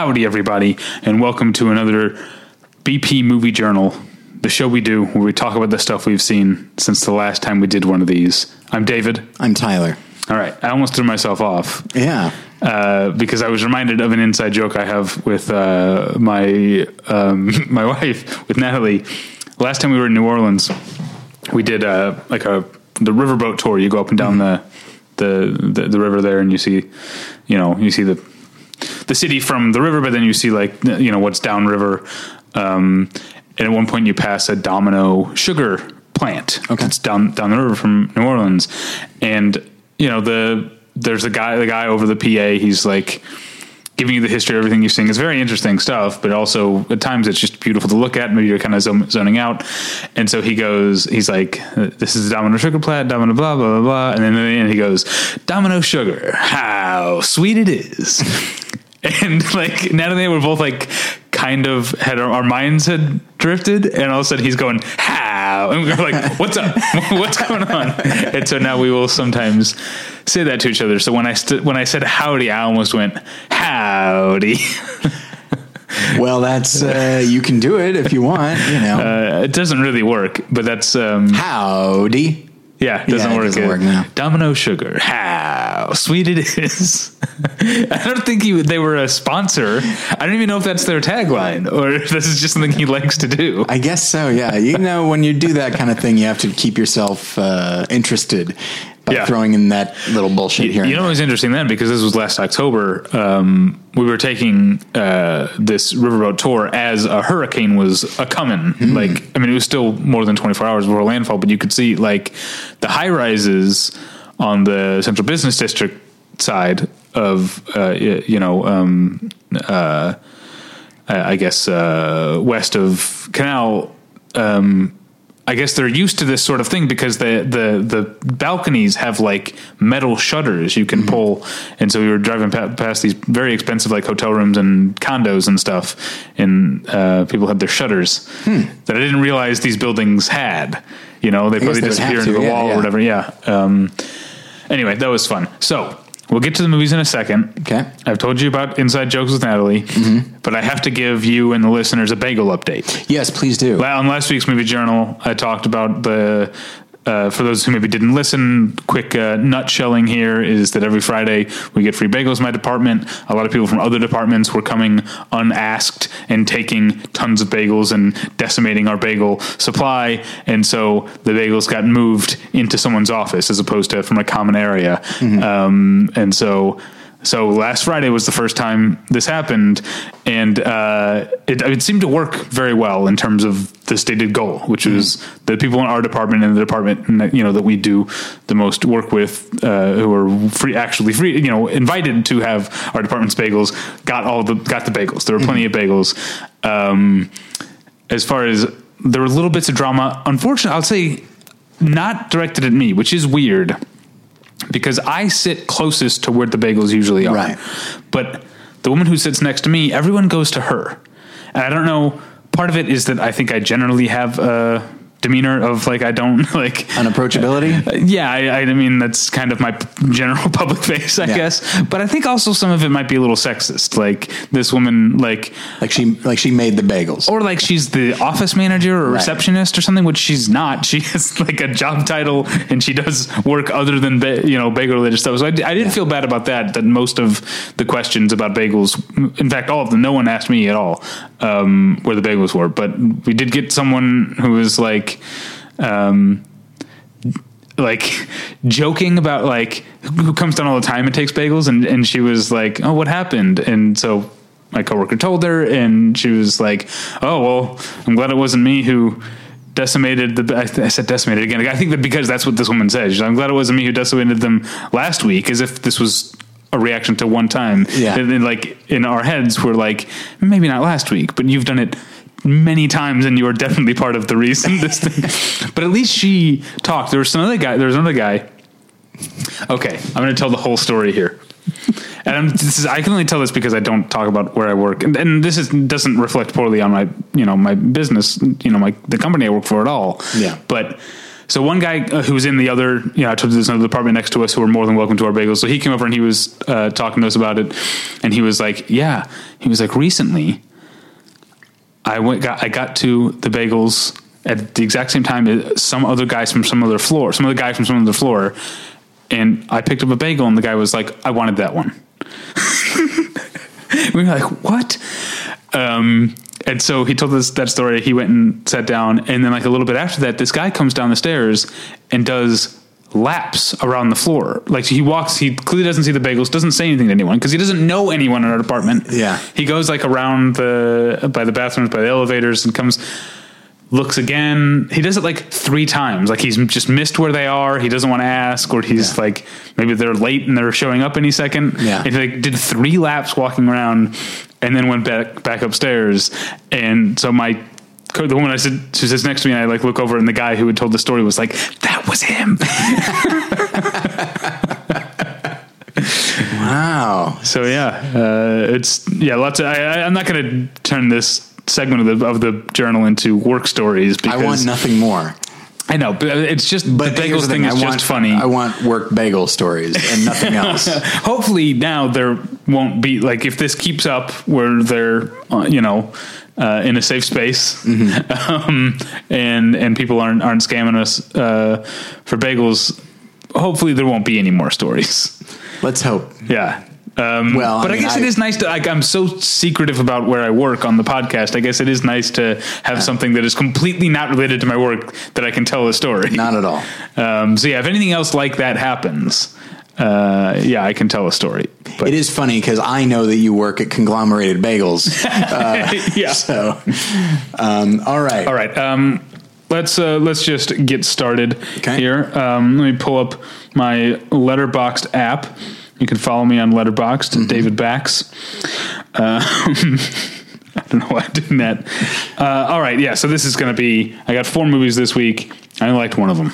Howdy, everybody, and welcome to another BP Movie Journal, the show we do where we talk about the stuff we've seen since the last time we did one of these. I'm David. I'm Tyler. All right, I almost threw myself off Yeah. uh, because I was reminded of an inside joke I have with uh, my um, my wife, with Natalie. Last time we were in New Orleans, we did uh, like a the riverboat tour. You go up and down the, the the the river there, and you see, you know, you see the the city from the river, but then you see like you know what's downriver. Um, and at one point, you pass a Domino sugar plant. Okay. it's down down the river from New Orleans, and you know the there's a guy the guy over the PA. He's like giving you the history of everything you're seeing. It's very interesting stuff, but also at times it's just beautiful to look at. Maybe you're kind of zoning out. And so he goes, he's like, this is the Domino Sugar Plant, Domino blah, blah, blah, blah. And then in the end he goes, Domino Sugar, how sweet it is. And like Natalie and I were both like kind of had our, our minds had drifted and all of a sudden he's going how and we we're like what's up what's going on and so now we will sometimes say that to each other so when I st- when I said howdy I almost went howdy Well, that's uh, you can do it if you want. You know. uh, it doesn't really work but that's um Howdy. Yeah it doesn't Yeah, it work doesn't work now. Domino Sugar how sweet it is I don't think he, they were a sponsor I don't even know if that's their tagline or if this is just something he likes to do I guess so. Yeah. You know, when you do that kind of thing, you have to keep yourself uh, interested by Yeah. throwing in that little bullshit here. You know, it was interesting then because this was last October. Um, we were taking uh, this riverboat tour as a hurricane was a coming. Hmm. Like, I mean, it was still more than 24 hours before landfall, but you could see like the high rises on the central business district side of, uh, you know, um, uh, I I guess, uh, west of Canal. Um, I guess they're used to this sort of thing because the the the balconies have like metal shutters you can pull, and so we were driving pa- past these very expensive like hotel rooms and condos and stuff, and uh, people had their shutters that I didn't realize these buildings had. You know, they probably disappear into the yeah, wall yeah. or whatever. Yeah. Um, anyway, that was fun. So we'll get to the movies in a second. Okay. I've told you about inside jokes with Natalie, mm-hmm. but I have to give you and the listeners a bagel update. Yes, please do. Well, on last week's movie journal, I talked about the. Uh, for those who maybe didn't listen, quick uh, nutshelling here is that every Friday we get free bagels in my department. A lot of people from other departments were coming unasked and taking tons of bagels and decimating our bagel supply. And so the bagels got moved into someone's office as opposed to from a common area. Um, and so so last Friday was the first time this happened, and uh, it, it seemed to work very well in terms of the stated goal, which is the people in our department and the department you know that we do the most work with, uh, who are free, actually free, you know, invited to have our department's bagels, got all the got the bagels. There were plenty of bagels. Um, as far as there were little bits of drama, unfortunately, I'll say not directed at me, which is weird because I sit closest to where the bagels usually are. Right. But the woman who sits next to me, everyone goes to her. And I don't know, part of it is that I think I generally have a demeanor of like I don't like Unapproachability. yeah, I, I mean that's kind of my general public face, I Yeah. guess. But I think also some of it might be a little sexist. Like this woman, like Like she, like she made the bagels. or like she's the office manager or Right. receptionist or something, which she's not. She has like a job title and she does work other than ba- you know bagel related stuff. So I didn't feel bad about that. That most of the questions about bagels, in fact, all of them, no one asked me at all um, where the bagels were. But we did get someone who was like. Um, like joking about like who comes down all the time and takes bagels and and she was like oh what happened? And so my coworker told her and she was like oh well i'm glad it wasn't me who decimated the I, I said decimated again. I think that because that's what this woman said. Like, i'm glad it wasn't me who decimated them last week as if this was a reaction to one time. Yeah. and then like in our heads we're like maybe not last week but you've done it many times and you are definitely part of the reason this thing but at least she talked there was some other guy there was another guy okay i'm going to tell the whole story here and I'm, this is, I can only tell this because I don't talk about where I work, and, and this is, doesn't reflect poorly on my, you know, my business, you know, my the company I work for at all. Yeah. But so one guy uh, who was in the other, you know, I told you there's another department next to us who were more than welcome to our bagels. So he came over and he was uh, talking to us about it, and he was like, "Yeah," he was like, "Recently, I went, got, I got to the bagels at the exact same time as some other guys from some other floor, some other guy from some other floor, and I picked up a bagel, and the guy was like, I wanted that one." we were like, "What?" Um, and so he told us that story. He went and sat down, and then like a little bit after that, this guy comes down the stairs and does laps around the floor. Like he walks, he clearly doesn't see the bagels, doesn't say anything to anyone because he doesn't know anyone in our department. Yeah. he goes like around the by the bathrooms, by the elevators, and comes. Looks again. He does it like three times. Like he's just missed where they are. He doesn't want to ask, or he's Yeah. like maybe they're late and they're showing up any second. Yeah. And he like did three laps walking around, and then went back back upstairs. And so my the woman I said she sits next to me, and I like look over, and the guy who had told the story was like, "That was him." Wow. so yeah, uh, it's yeah. Lots of. I, I'm not going to turn this segment of the of the journal into work stories I want nothing more. I know, but it's just But the bagels the thing is I just want, funny. I want work bagel stories and nothing else. Hopefully now there won't be like if this keeps up where they're uh, you know uh, in a safe space Mm-hmm. um, and and people aren't aren't scamming us uh, for bagels. Hopefully there won't be any more stories. Let's hope. Yeah. Um, Well, but I, mean, guess I- it is nice to. Like, I'm so secretive about where I work on the podcast. I guess it is nice to have something that is completely not related to my work that I can tell a story. Not at all. Um, so yeah, if anything else like that happens, uh, yeah, I can tell a story. But It is funny because I know that you work at conglomerated bagels. yeah. So, um, all right. All right. Um, let's uh, let's just get started Okay. here. Um, let me pull up my Letterboxd app. You can follow me on Letterboxd, Mm-hmm. David Bax. Um, I don't know why I'm doing that. Uh, all right, yeah. So this is going to be. I got four movies this week. I liked one of them.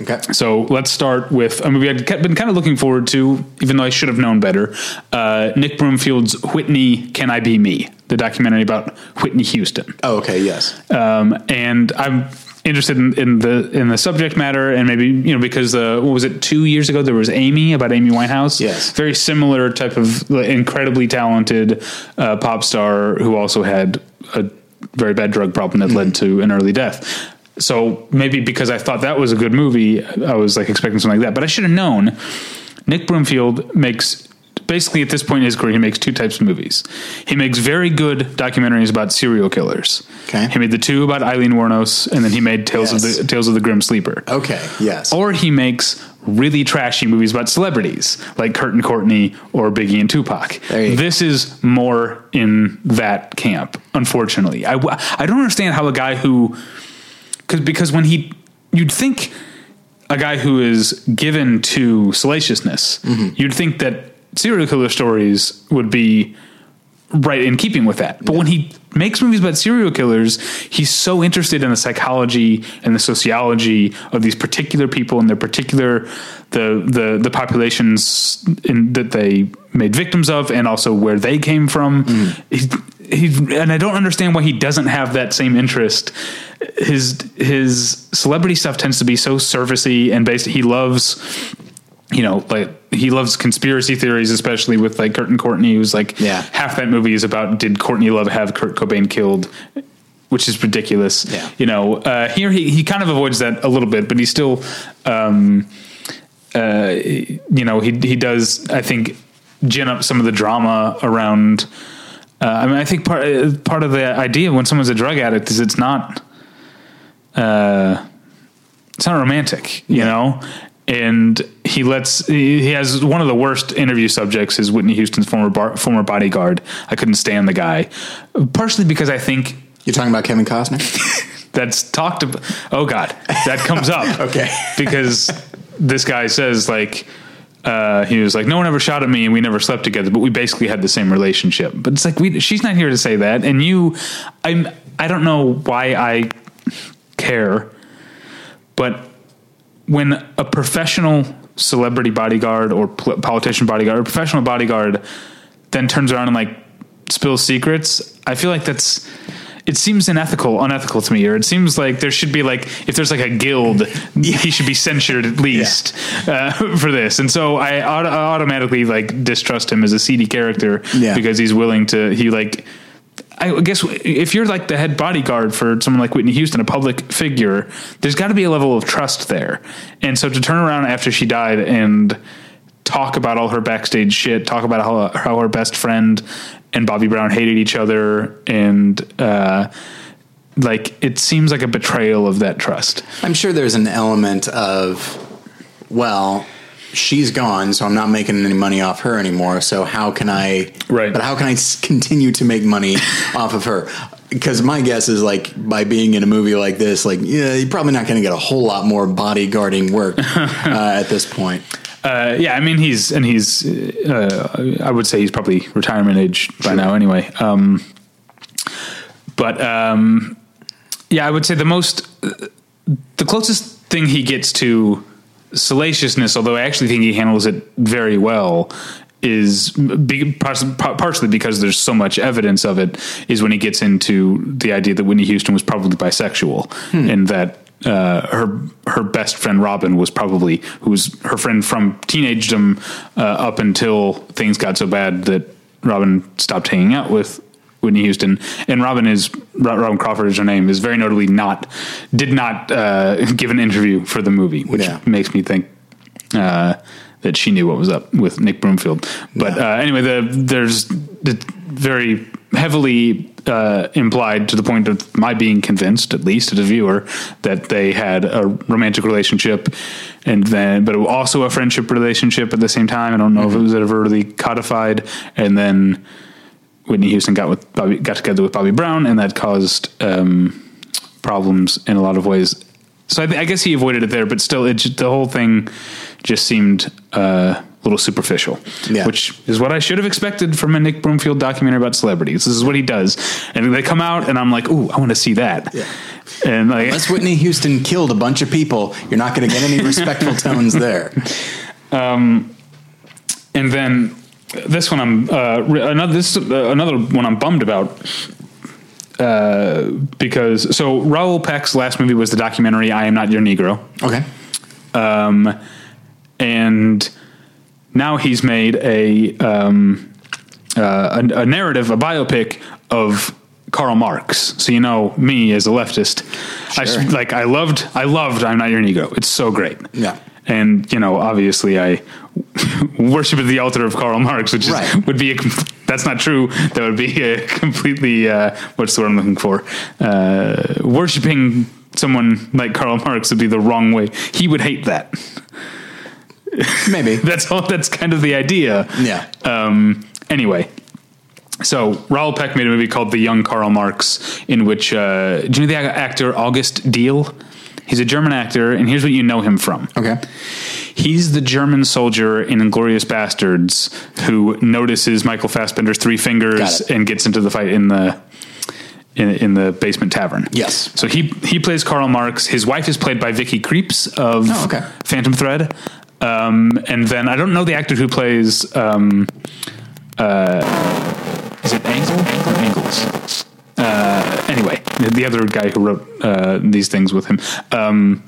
Okay. So let's start with a movie I'd been kind of looking forward to, even though I should have known better. Uh, Nick Broomfield's Whitney, Can I Be Me? The documentary about Whitney Houston Oh, okay. Yes. um, and I'm interested in, in the in the subject matter, and maybe you know because uh, what was it two years ago there was Amy about Amy Winehouse, Yes. very similar type of incredibly talented uh, pop star who also had a very bad drug problem that led to an early death. So maybe because I thought that was a good movie, I was like expecting something like that, but I should have known. Nick Broomfield makes basically at this point in his career, he makes two types of movies. He makes very good documentaries about serial killers. Okay. He made the two about Aileen Wuornos, and then he made Tales of the Tales of the Grim Sleeper. Okay. Yes. Or he makes really trashy movies about celebrities like Kurt and Courtney or Biggie and Tupac. You go. This is more in that camp, unfortunately. I, I don't understand how a guy who, cause, because when he, you'd think a guy who is given to salaciousness, Mm-hmm. you'd think that serial killer stories would be right in keeping with that. But when he makes movies about serial killers, he's so interested in the psychology and the sociology of these particular people and their particular the the the populations in, that they made victims of, and also where they came from. He, he and I don't understand why he doesn't have that same interest. His his celebrity stuff tends to be so surfacey and based. He loves you know, like he loves conspiracy theories, especially with like Kurt and Courtney, who's like Yeah. half that movie is about did Courtney Love have Kurt Cobain killed, which is ridiculous. Yeah. You know, uh, here he, he kind of avoids that a little bit, but he still, um, uh, you know, he he does I think gin up some of the drama around. Uh, I mean, I think part uh, part of the idea when someone's a drug addict is it's not, uh, it's not romantic, you know. And he lets he he has one of the worst interview subjects is Whitney Houston's former bar, former bodyguard. I couldn't stand the guy, partially because I think You're talking about Kevin Costner? that's talked about. Oh God, that comes up. Okay. because this guy says like uh, he was like, no one ever shot at me, and we never slept together, but we basically had the same relationship. But it's like we, she's not here to say that, and you, I'm, I don't know why I care, but when a professional celebrity bodyguard or pol- politician bodyguard or professional bodyguard then turns around and like spills secrets, I feel like that's it seems unethical, unethical to me, or it seems like there should be like if there's like a guild, he should be censured at least uh, for this. And so I auto- automatically like distrust him as a seedy character Yeah. because he's willing to he like. I guess if you're like the head bodyguard for someone like Whitney Houston, a public figure, there's got to be a level of trust there. And so to turn around after she died and talk about all her backstage shit, talk about how, how her best friend and Bobby Brown hated each other, and uh, like it seems like a betrayal of that trust. I'm sure there's an element of, well, she's gone, so I'm not making any money off her anymore. So how can I? Right. But how can I continue to make money off of her? Because my guess is like by being in a movie like this, like yeah, you're probably not going to get a whole lot more bodyguarding work uh, at this point. Uh, yeah, I mean he's and he's uh, I would say he's probably retirement age by now anyway. Um, but um, yeah, I would say the most the closest thing he gets to salaciousness, although I actually think he handles it very well, is partially because there's so much evidence of it. Is when he gets into the idea that Whitney Houston was probably bisexual and that uh, her her best friend Robyn was probably who was her friend from teenagedom uh, up until things got so bad that Robyn stopped hanging out with Whitney Houston, and Robyn is Robyn Crawford is her name is very notably not did not uh, give an interview for the movie, which Yeah. makes me think uh, that she knew what was up with Nick Broomfield. But uh, anyway, the there's the very heavily uh, implied to the point of my being convinced, at least as a viewer, that they had a romantic relationship, and then but also a friendship relationship at the same time. I don't know if it was ever really codified, and then. Whitney Houston got with Bobby, got together with Bobby Brown, and that caused um, problems in a lot of ways. So I, th- I guess he avoided it there, but still, it, the whole thing just seemed uh, little superficial, Yeah. which is what I should have expected from a Nick Broomfield documentary about celebrities. This is what he does, and they come out, and I'm like, "Ooh, I want to see that." Yeah. And like, Unless Whitney Houston killed a bunch of people, you're not going to get any respectful tones there. and then this one I'm uh, another this uh, another one I'm bummed about uh, because so Raoul Peck's last movie was the documentary "I Am Not Your Negro," Okay. um, and now he's made a um, uh, a, a narrative, a biopic of Karl Marx. So you know me as a leftist, I Sure. like I loved I loved I'm Not Your Negro. It's so great. Yeah. and you know obviously I worship at the altar of Karl Marx, which is, Right. would be a that's not true. That would be a completely uh, what's the word I'm looking for? Uh, worshiping someone like Karl Marx would be the wrong way. He would hate that. Maybe. That's all. That's kind of the idea. Yeah. Um, anyway, so Raoul Peck made a movie called The Young Karl Marx, in which uh, do you know the actor August Diehl? He's a German actor, and here's what you know him from. Okay. He's the German soldier in Inglourious Basterds who notices Michael Fassbender's three fingers and gets into the fight in the in, in the basement tavern. Yes. So he he plays Karl Marx. His wife is played by Vicky Krieps of Oh, okay. Phantom Thread. Um, and then I don't know the actor who plays um, uh, is it Angle or Angles? Uh, anyway, the, the other guy who wrote uh, these things with him. Um,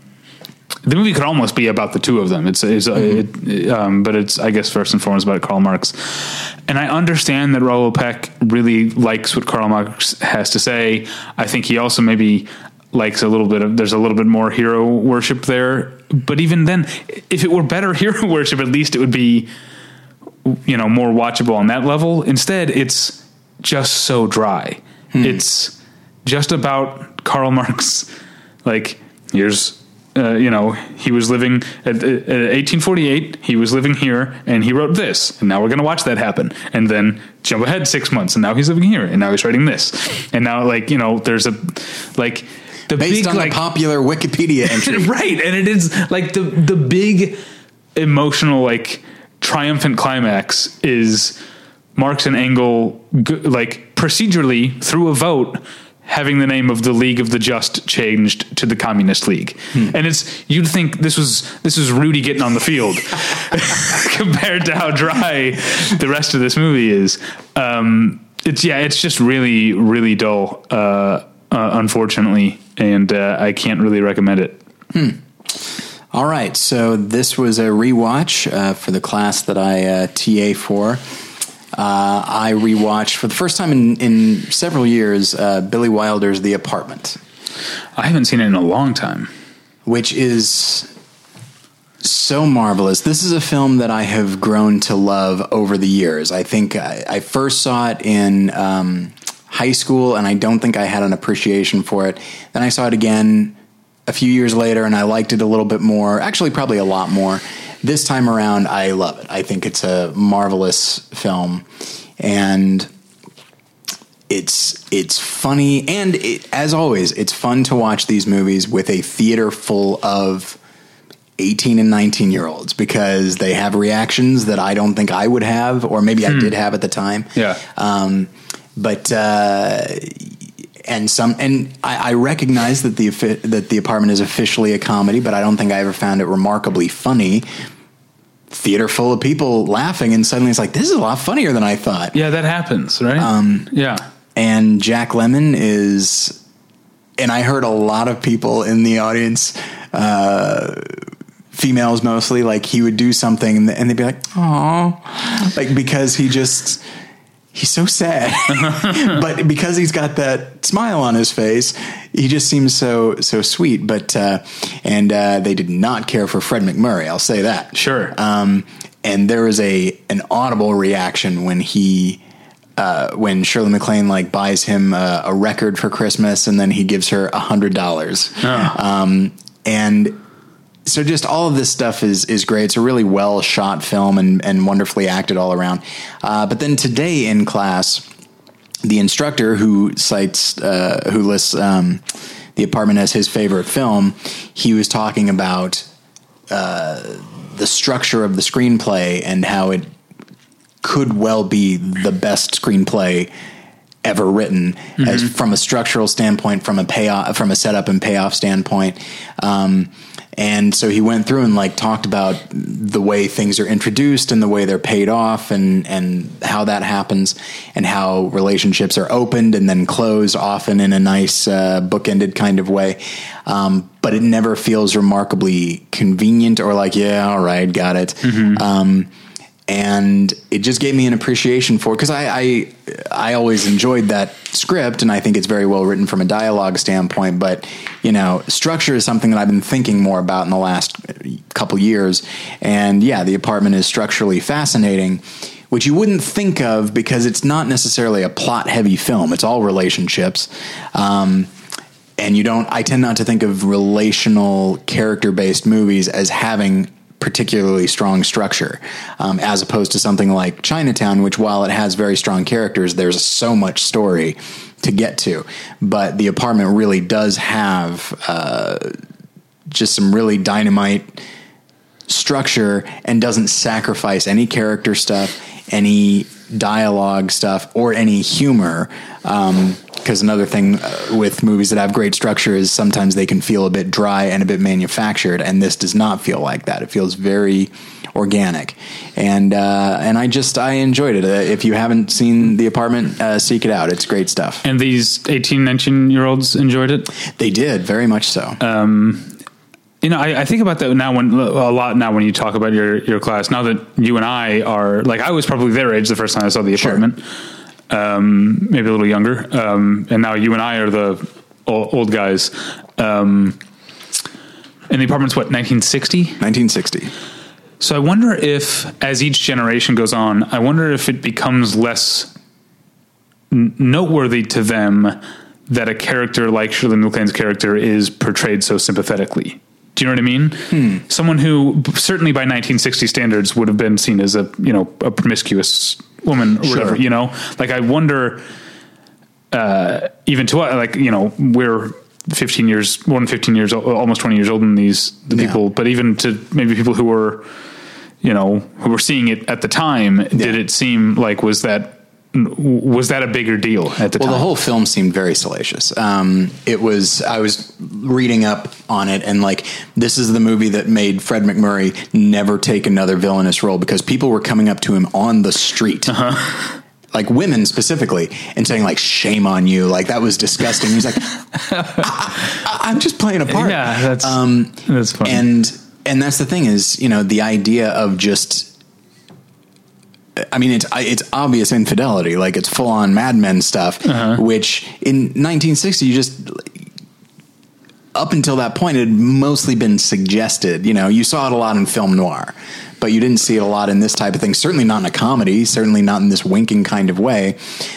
the movie could almost be about the two of them. It's, it's it, um, but it's I guess first and foremost about Karl Marx. And I understand that Raoul Peck really likes what Karl Marx has to say. I think he also maybe likes a little bit of there's a little bit more hero worship there. But even then, if it were better hero worship, at least it would be you know more watchable on that level. Instead, it's just so dry. It's just about Karl Marx. Like here's uh, you know he was living at, at 1848. He was living here, and he wrote this. And now we're going to watch that happen. And then jump ahead six months, and now he's living here, and now he's writing this. And now like you know there's a like the Based big on like the popular Wikipedia entry. right and it is like the the big emotional like triumphant climax is marx and engel like procedurally through a vote having the name of the league of the just changed to the communist league. And it's you'd think this was this was rudy getting on the field compared to how dry the rest of this movie is. Um it's yeah, it's just really really dull, uh, uh, unfortunately, and uh, I can't really recommend it. All right, so this was a rewatch uh, for the class that I uh, TA for. Uh, I rewatched for the first time in, in several years uh, Billy Wilder's The Apartment, I haven't seen it in a long time. which is so marvelous. This is a film that I have grown to love over the years. I think I, I first saw it in um, high school, and I don't think I had an appreciation for it. Then I saw it again a few years later, and I liked it a little bit more. Actually, probably a lot more. This time around, I love it. I think it's a marvelous film, and it's it's funny and it, as always it's fun to watch these movies with a theater full of 18 and 19 year olds because they have reactions that I don't think I would have or maybe I did have at the time Yeah. um, but uh, and some and I, I recognize that the that the apartment is officially a comedy but I don't think I ever found it remarkably funny theater full of people laughing and suddenly it's like this is a lot funnier than I thought Yeah, that happens, right? Um, yeah. and Jack Lemmon is, and I heard a lot of people in the audience, uh, females mostly, like he would do something and they'd be like, "Oh," like because he just he's so sad, but because he's got that smile on his face, he just seems so so sweet. But uh, and uh, they did not care for Fred MacMurray. I'll say that. Sure. Um, and there was a an audible reaction when he uh, when Shirley MacLaine like buys him a, a record for Christmas, and then he gives her a hundred dollars. Um, and so just all of this stuff is is great. It's a really well shot film and and wonderfully acted all around. Uh, but then today in class, the instructor who cites uh, who lists um, the apartment as his favorite film, he was talking about uh, the structure of the screenplay and how it could well be the best screenplay ever written as from a structural standpoint from a payoff from a setup and payoff standpoint um, and so he went through and like talked about the way things are introduced and the way they're paid off and and how that happens and how relationships are opened and then closed often in a nice uh, bookended kind of way. Um, but it never feels remarkably convenient or like yeah all right got it. Um, and it just gave me an appreciation for because I, I I always enjoyed that script and I think it's very well written from a dialogue standpoint. But you know, structure is something that I've been thinking more about in the last couple years. And yeah, the apartment is structurally fascinating, which you wouldn't think of because it's not necessarily a plot heavy film. It's all relationships. Um, and you don't i tend not to think of relational character based movies as having particularly strong structure um, as opposed to something like chinatown which while it has very strong characters there's so much story to get to but the apartment really does have uh, just some really dynamite structure and doesn't sacrifice any character stuff, any dialogue stuff, or any humor. Because another thing uh, with movies that have great structure is sometimes they can feel a bit dry and a bit manufactured, and this does not feel like that. It feels very organic, and uh, and I just I enjoyed it. Uh, if you haven't seen The Apartment, uh, seek it out. It's great stuff. And these 18, 19 year olds enjoyed it. They did very much so. You know, I, I think about that now when a lot now when you talk about your your class. Now that you and I are like, I was probably their age the first time I saw the Sure. Um, maybe a little younger, um, and now you and I are the old, guys. Um, and the apartment's what 1960. 1960. So I wonder if, as each generation goes on, I wonder if it becomes less n- noteworthy to them that a character like Shirley MacLaine's character is portrayed so sympathetically. Do you know what I mean? Someone who certainly by 1960 standards would have been seen as a you know a promiscuous woman or Sure. whatever. You know, like I wonder, uh, even to us, like you know, we're 15 years, more than 15 years, almost 20 years old than these the Yeah. people, but even to maybe people who were, you know, who were seeing it at the time, did it seem like was that was that a bigger deal at the Well, time? Well, the whole film seemed very salacious. Um, it was. I was reading up on it, and like this is the movie that made Fred MacMurray never take another villainous role because people were coming up to him on the street. like women specifically, and saying like "shame on you," like that was disgusting. He's like, I, am just playing a part. Yeah, that's um, that's funny. and and that's the thing is, you know, the idea of just. I mean, it's it's obvious infidelity, like it's full on Mad Men stuff, Uh-huh. which in 1960 you just up until that point it had mostly been suggested. You know, you saw it a lot in film noir, but you didn't see it a lot in this type of thing. Certainly not in a comedy. Certainly not in this winking kind of way.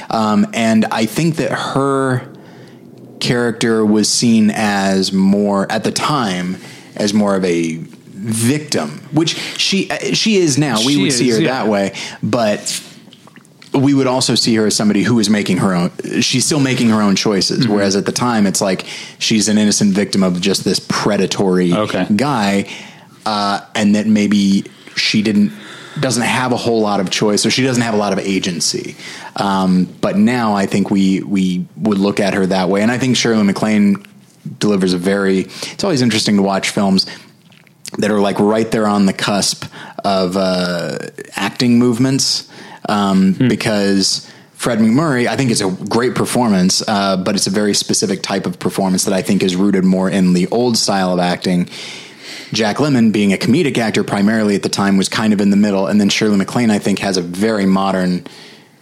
Um, and I think that her character was seen as more at the time as more of a victim, which she she is now. we She would see is, her yeah. that way, but we would also see her as somebody who is making her own she's still making her own choices Mm-hmm. whereas at the time it's like she's an innocent victim of just this predatory Okay. guy uh, and that maybe she didn't doesn't have a whole lot of choice or she doesn't have a lot of agency um, but now I think we we would look at her that way and I think Shirley MacLaine delivers a very it's always interesting to watch films that are like right there on the cusp of uh, acting movements um, because Fred MacMurray, I think, is a great performance, uh, but it's a very specific type of performance that I think is rooted more in the old style of acting. Jack Lemmon, being a comedic actor primarily at the time, was kind of in the middle, and then Shirley MacLaine, I think, has a very modern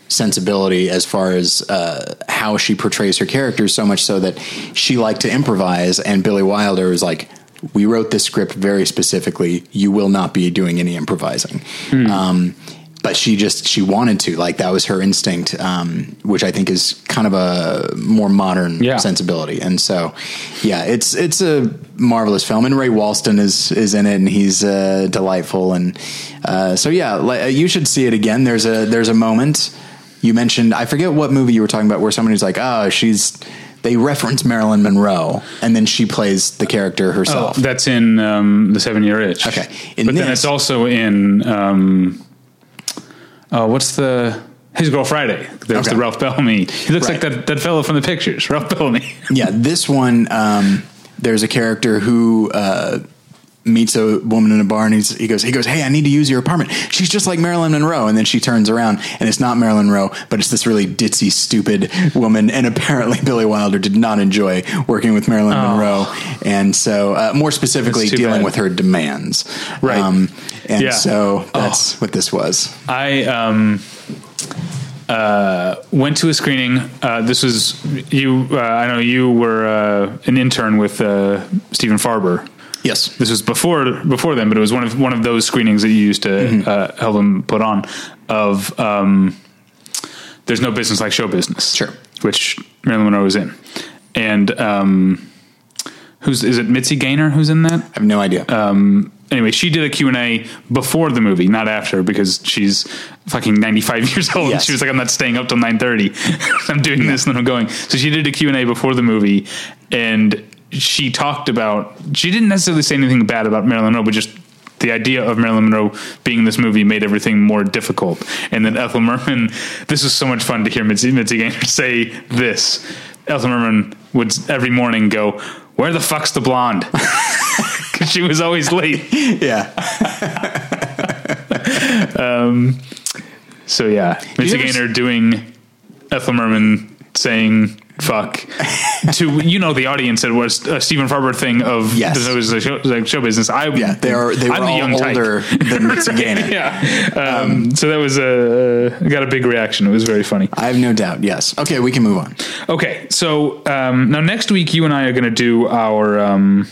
sensibility as far as uh, how she portrays her characters, so much so that she liked to improvise, and Billy Wilder was like, "We wrote this script very specifically. You will not be doing any improvising." Um, but she just she wanted to like that was her instinct, um, which I think is kind of a more modern Yeah. sensibility. And so, yeah, it's it's a marvelous film, and Ray Walston is is in it, and he's uh, delightful. And uh, so, yeah, like, you should see it again. There's a there's a moment you mentioned. I forget what movie you were talking about, where somebody's like, "Oh, she's." They reference Marilyn Monroe, and then she plays the character Oh, herself. that's in um, the Seven Year Itch. Okay. In but then this- it's also in um, uh, what's the His Girl Friday? There's Okay. the Ralph Bellamy. He looks like that that fellow from the pictures, Ralph Bellamy. yeah, this one, um, there's a character who uh, meets a woman in a bar, and he's, he goes, he goes, "Hey, I need to use your apartment." She's just like Marilyn Monroe, and then she turns around, and it's not Marilyn Monroe, but it's this really ditzy, stupid woman. And apparently, Billy Wilder did not enjoy working with Marilyn Monroe, and so uh, more specifically, dealing bad. with her demands. Right. Um, and Yeah. so that's what this was. I um, uh, went to a screening. Uh, this was you. Uh, I know you were uh, an intern with uh, Stephen Farber. Yes. This was before before then, but it was one of one of those screenings that you used to Mm-hmm. uh, help them put on. Of um, there's no business like show business, Sure. Which Marilyn Monroe was in, and um, who's is it? Mitzi Gaynor who's in that? I have no idea. um, anyway, she did a Q&A before the movie, not after, because she's fucking 95 years old. Yes. She was like, I'm not staying up till 9.30. I'm doing this and then I'm going. So she did a Q&A before the movie, and she talked about, she didn't necessarily say anything bad about Marilyn Monroe, but just the idea of Marilyn Monroe being in this movie made everything more difficult. And then Ethel Merman, this was so much fun to hear Mitzi, Mitzi Gaynor say this. Ethel Merman would every morning go, where the fuck's the blonde? Because she was always late. yeah. um, So yeah, Mitzi Gaynor doing Ethel Merman saying "fuck" to you know the audience. It was a Stephen Farber thing of Yes. a show, like show business. I Yeah. They are, they were I'm the all young type. older than Mitzi Gaynor. yeah. Um, so that was a got a big reaction. It was very funny. I have no doubt. Yes. Okay, we can move on. Okay, so um, now next week you and I are going to do our um,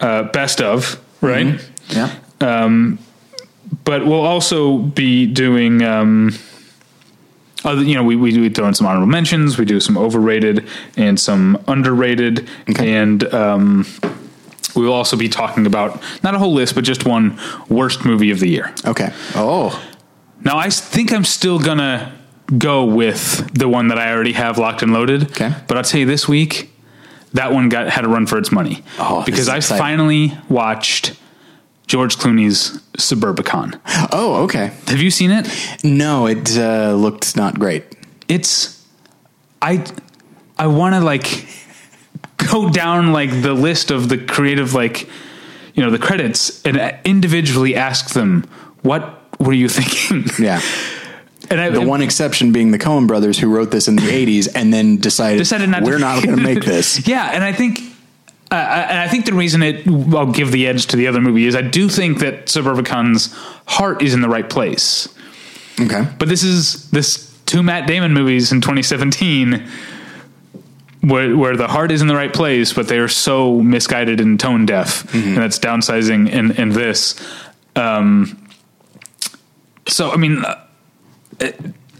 uh, best of right. Yeah. but we'll also be doing other, you know, we, we we throw in some honorable mentions, we do some overrated and some underrated, Okay. and um, we will also be talking about not a whole list, but just one worst movie of the year. Okay. Oh, Now, I think I'm still gonna go with the one that I already have locked and loaded. Okay. but I'll tell you this week, that one got had a run for its money. Oh, because I exciting. finally watched George Clooney's Suburbicon. oh, okay. Have you seen it? No, it uh, looked not great. it's I I want to like go down like the list of the creative like you know the credits and individually ask them what were you thinking Yeah. And I, The one exception being the Coen brothers, who wrote this in the '80s and then decided, decided not we're to not going to make this. Yeah, and I think. Uh, and I think the reason it I'll give the edge to the other movie is I do think that Suburbicon's heart is in the right place. Okay. But this is this two Matt Damon movies in 2017 where where the heart is in the right place, but they are so misguided and tone deaf, and that's downsizing in in this. Um, so I mean, uh,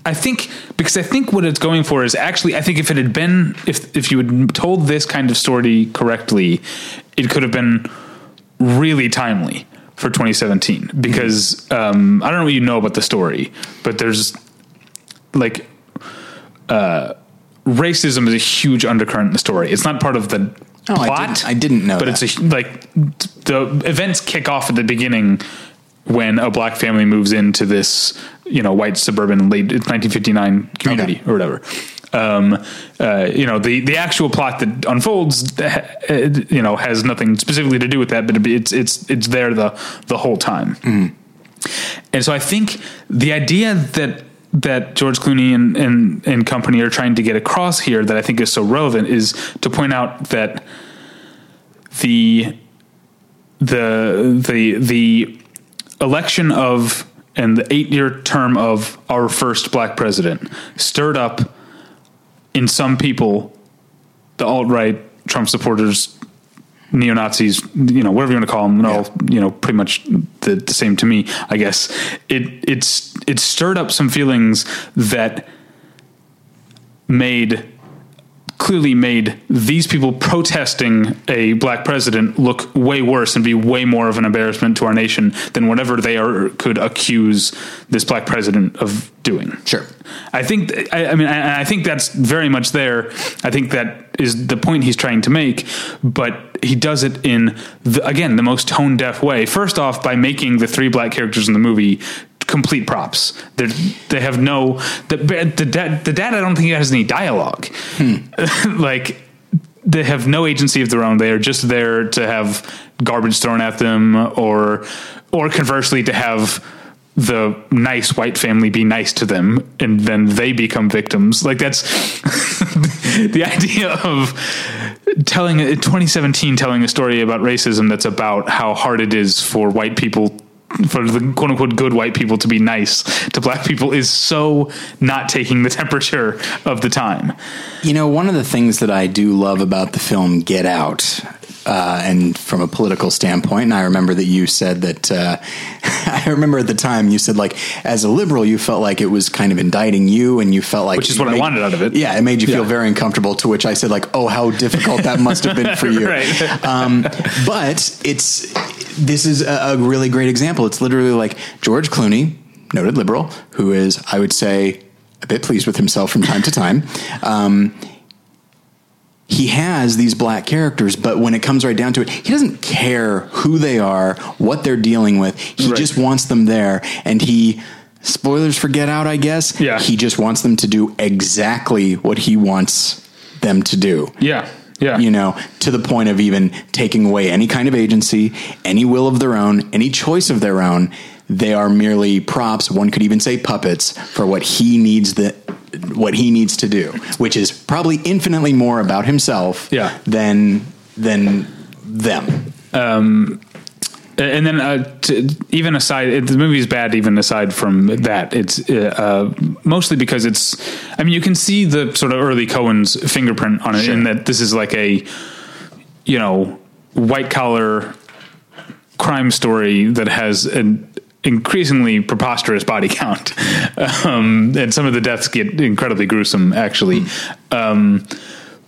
I think because I think what it's going for is actually I think if it had been if if you had told this kind of story correctly, it could have been really timely for 2017 because um, I don't know what you know about the story, but there's like uh, racism is a huge undercurrent in the story. It's not part of the Oh, I plot. didn't- I didn't know but that. it's a like the events kick off at the beginning when a black family moves into this you know white suburban late 1959 community Okay. or whatever. Um, uh, you know the the actual plot that unfolds, uh, you know, has nothing specifically to do with that, but it's it's it's there the the whole time. And so I think the idea that that George Clooney and, and and company are trying to get across here that I think is so relevant is to point out that the the the the election of and the eight year term of our first black president stirred up in some people the alt right Trump supporters neo Nazis, you know, whatever you want to call them, they're all, you know, pretty much the, the same to me, I guess. It it's it stirred up some feelings that made clearly made these people protesting a black president look way worse and be way more of an embarrassment to our nation than whatever they are could accuse this black president of doing. Sure. I think I, I mean I, I think that's very much there. I think that is the point he's trying to make, but he does it in the, again the most tone deaf way. First off, by making the three black characters in the movie complete props. They they have no the the dad the dad I don't think has any dialogue. Hmm. like they have no agency of their own. They are just there to have garbage thrown at them, or or conversely to have the nice white family be nice to them, and then they become victims. Like that's the idea of telling in 2017 telling a story about racism that's about how hard it is for white people for the quote unquote good white people to be nice to black people is so not taking the temperature of the time. You know, one of the things that I do love about the film Get Out, uh, and from a political standpoint, and I remember that you said that, uh, I remember at the time you said, like, as a liberal, you felt like it was kind of indicting you, and you felt like. Which is what it I wanted out of it. Yeah, it made you feel very uncomfortable, to which I said, like, oh, how difficult that must have been for you. Right. Um, but it's, this is a, a really great example. It's literally like George Clooney, noted liberal, who is, I would say, a bit pleased with himself from time to time. Um, he has these black characters, but when it comes right down to it, he doesn't care who they are, what they're dealing with. He Right. just wants them there. And he, spoilers for Get Out, I guess. Yeah. He just wants them to do exactly what he wants them to do. Yeah. Yeah. You know, to the point of even taking away any kind of agency, any will of their own, any choice of their own. They are merely props. One could even say puppets for what he needs the what he needs to do, which is probably infinitely more about himself Yeah. than than them. Um, and then uh, to, even aside, it, the movie is bad. Even aside from that, it's uh, uh, mostly because it's. I mean, you can see the sort of early Coen's fingerprint on it, Sure. in that this is like a, you know, white collar crime story that has an increasingly preposterous body count, um, and some of the deaths get incredibly gruesome, actually. Um,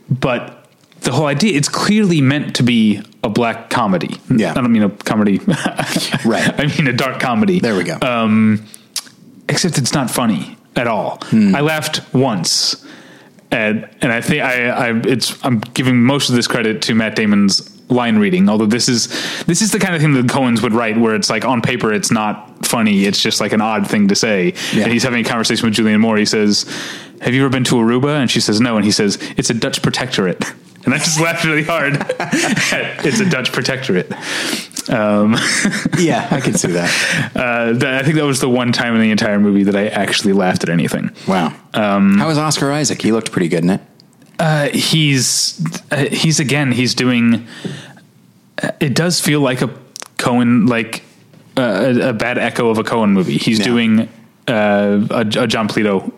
but the whole idea it's clearly meant to be a black comedy. Yeah. I don't mean a comedy. Right. I mean a dark comedy. There we go. Except it's not funny at all. Hmm. I laughed once. And, and I think I, I it's I'm giving most of this credit to Matt Damon's line reading. Although this is this is the kind of thing that Coen's would write, where it's like on paper it's not funny. It's just like an odd thing to say. Yeah. And he's having a conversation with Julianne Moore. He says, "Have you ever been to Aruba?" And she says, "No." And he says, "It's a Dutch protectorate." And I just laughed really hard. it's a Dutch protectorate. Um, Yeah, I can see that. uh, that, I think that was the one time in the entire movie that I actually laughed at anything. Wow. Um, How was Oscar Isaac? He looked pretty good in it. Uh, he's uh, he's again he's doing. uh, It does feel like a Coen like uh, a, a bad echo of a Coen movie. He's Yeah. doing uh, a, a Jon Polito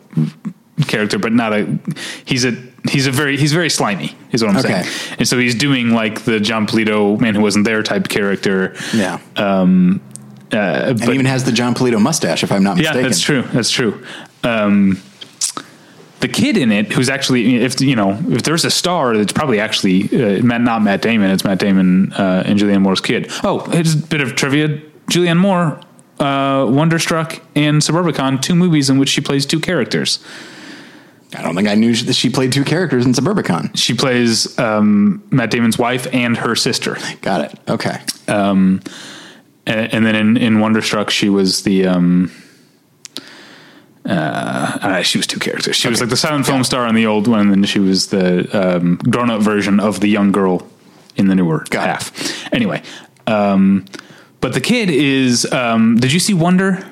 character, but not a. He's a he's a very he's very slimy is what I'm Okay. saying, and so he's doing like the Jon Polito man who wasn't there type character. Yeah. Uh, and even has the Jon Polito mustache, if I'm not mistaken. Yeah, that's true. That's true. Um, the kid in it, who's actually, if you know, if there's a star, it's probably actually uh, Matt, not Matt Damon. It's Matt Damon uh, and Julianne Moore's kid. Oh, it's a bit of trivia: Julianne Moore, uh, Wonderstruck, and Suburbicon, two movies in which she plays two characters. I don't think I knew that she played two characters in Suburbicon. She plays um, Matt Damon's wife and her sister. Got it. Okay. Um, and, and then in, in Wonderstruck, she was the um, uh, uh, she was two characters. She was like the silent film star in the old one, and then she was the um, grown up version of the young girl in the newer Got it. half. Anyway, um, but the kid is. Um, did you see Wonder?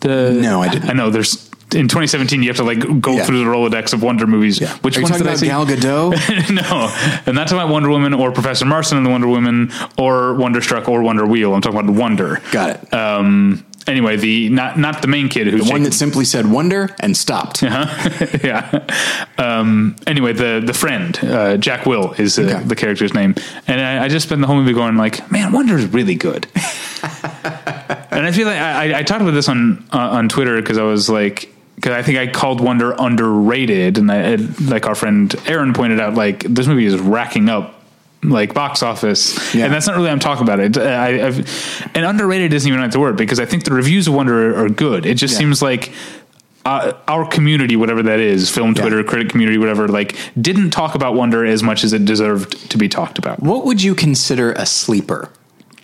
The No, I didn't. I know there's. In 2017, you have to like go Yeah. through the Rolodex of Wonder movies. Yeah. Which Are ones talking did I about see? Gal Gadot? no, I'm not talking about Wonder Woman or Professor Marston and the Wonder Woman or Wonderstruck or Wonder Wheel. I'm talking about Wonder. Got it. Um, anyway, the not not the main kid who's the one Jake- that simply said wonder and stopped. yeah. Um, anyway, the the friend uh, Jack Will is uh, Okay. the character's name, and I, I just spent the whole movie going like, man, Wonder is really good. and I feel like I, I- I talked about this on uh, on Twitter because I was like. Because I think I called Wonder underrated, and I, like our friend Aaron pointed out, like this movie is racking up like box office, Yeah. and that's not really what I'm talking about. It, I, I've, and underrated isn't even like the word because I think the reviews of Wonder are, are good. It just Yeah. seems like uh, our community, whatever that is, film Yeah. Twitter, critic community, whatever, like didn't talk about Wonder as much as it deserved to be talked about. What would you consider a sleeper?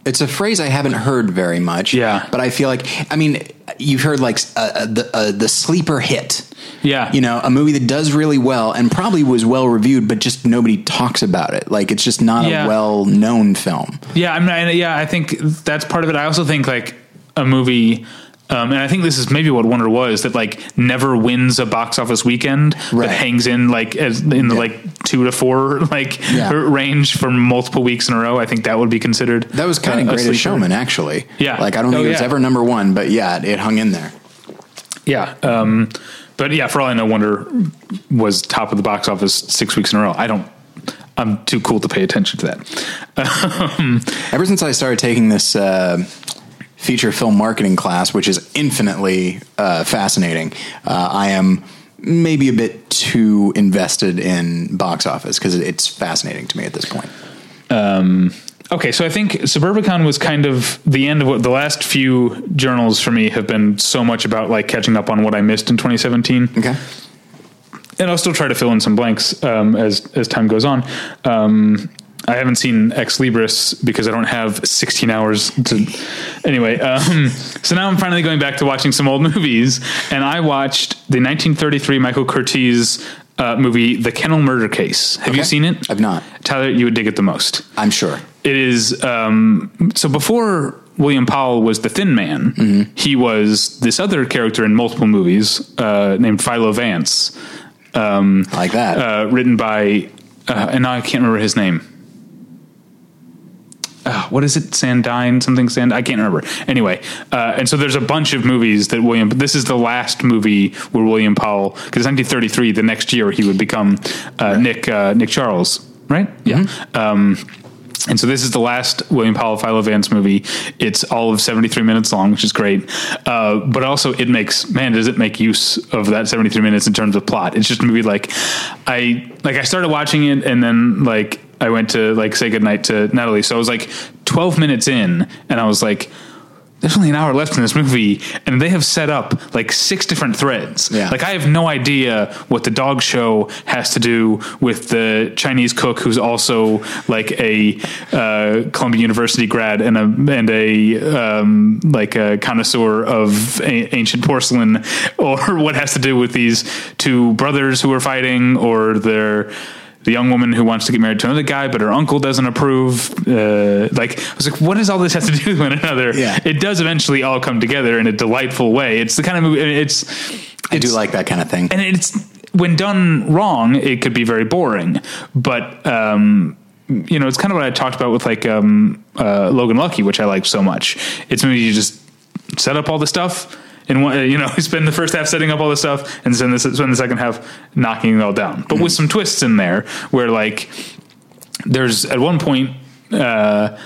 It's a phrase I haven't heard very much. Yeah. but I feel like I mean you've heard like uh, uh, the uh, the sleeper hit. Yeah, You know, a movie that does really well and probably was well reviewed, but just nobody talks about it. Like it's just not Yeah. a well known film. Yeah, I mean, I, yeah, I think that's part of it. I also think like a movie, um, and I think this is maybe what Wonder was that like never wins a box office weekend, Right. but hangs in like as in the Yeah. like two to four like Yeah. range for multiple weeks in a row. I think that would be considered. That was kind uh, of a Greatest. Showman, actually. Yeah. like I don't Oh, think it was yeah. ever number one, but yeah, it hung in there. Yeah. Um, but yeah, for all I know, Wonder was top of the box office six weeks in a row. I don't. I'm too cool to pay attention to that. Ever since I started taking this uh, feature film marketing class, which is infinitely uh, fascinating, uh, I am maybe a bit too invested in box office because it's fascinating to me at this point. Okay, so I think Suburbicon was kind of the end of what the last few journals for me have been so much about like catching up on what I missed in 2017. Okay. and I'll still try to fill in some blanks um, as as time goes on. Um, I haven't seen Ex Libris because I don't have 16 hours to. Anyway, um, so now I'm finally going back to watching some old movies, and I watched the 1933 Michael Curtiz uh, movie, The Kennel Murder Case. Have you seen it? I've not. Tyler, you would dig it the most. I'm sure. It is um, so before William Powell was the Thin Man, Mm-hmm. he was this other character in multiple movies uh, named Philo Vance, um, like that. uh, written by, uh, and now I can't remember his name. Uh, what is it? Sandine something Sand? I can't remember. Anyway, uh, and so there's a bunch of movies that William. This is the last movie where William Powell, because 1933, the next year he would become uh, Nick uh, Nick Charles, right? Yeah. Um, and so this is the last William Powell Philo Vance movie. It's all of 73 minutes long, which is great. Uh, but also it makes, man, does it make use of that 73 minutes in terms of plot. It's just a movie like I, like I started watching it and then like I went to like say goodnight to Natalie. So I was like 12 minutes in and I was like, there's only an hour left in this movie, and they have set up like six different threads. Yeah. Like I have no idea what the dog show has to do with the Chinese cook who's also like a uh, Columbia University grad and a and a um, like a connoisseur of a- ancient porcelain, or what has to do with these two brothers who are fighting, or their the young woman who wants to get married to another guy, but her uncle doesn't approve. Uh, like, I was like, what does all this have to do with one another? Yeah. It does eventually all come together in a delightful way. It's the kind of movie, it's, I do like that kind of thing. and it's when done wrong, it could be very boring. But um, you know, it's kind of what I talked about with like um, uh, Logan Lucky, which I like so much. It's maybe you just set up all the stuff. And you know, spend the first half setting up all the stuff, and spend the, spend the second half knocking it all down. But with some twists in there, where like there's at one point uh,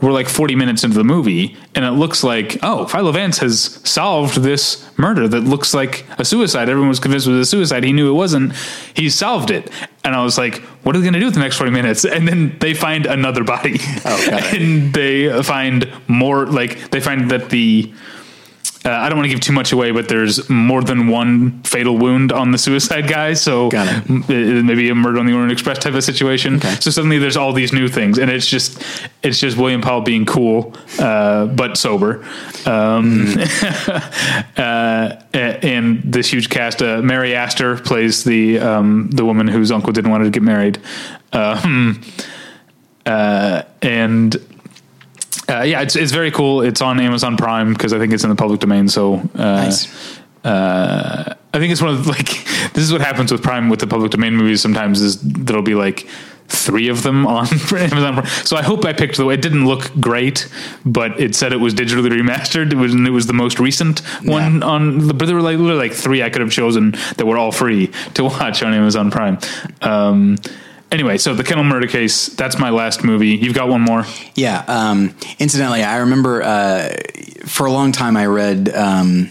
we're like 40 minutes into the movie and it looks like oh philo vance has solved this murder that looks like a suicide. Everyone was convinced it was a suicide. He knew it wasn't. He solved it. And i was like what are they going to do with the next 40 minutes? And then they find another body. Oh, and they find more like they find that the uh, I don't want to give too much away, but there's more than one fatal wound on the suicide guy. So m- maybe a murder on the Orient Express type of situation. Okay. So suddenly there's all these new things, and it's just it's just William Powell being cool, uh, but sober, um, uh, and this huge cast. Uh, Mary Astor plays the um, the woman whose uncle didn't want her to get married, um, uh, and. Uh, yeah, it's it's very cool. It's on Amazon Prime because I think it's in the public domain. So uh, Nice. uh, I think it's one of the, like this is what happens with Prime with the public domain movies. Sometimes is there'll be like three of them on Amazon Prime. So I hope I picked the. Way it didn't look great, but it said it was digitally remastered. It was it was the most recent one Yeah. on. But there were like literally like three I could have chosen that were all free to watch on Amazon Prime. Um, anyway, so the Kennel Murder Case. That's my last movie. You've got one more. Yeah. Um, incidentally, I remember uh, for a long time I read um,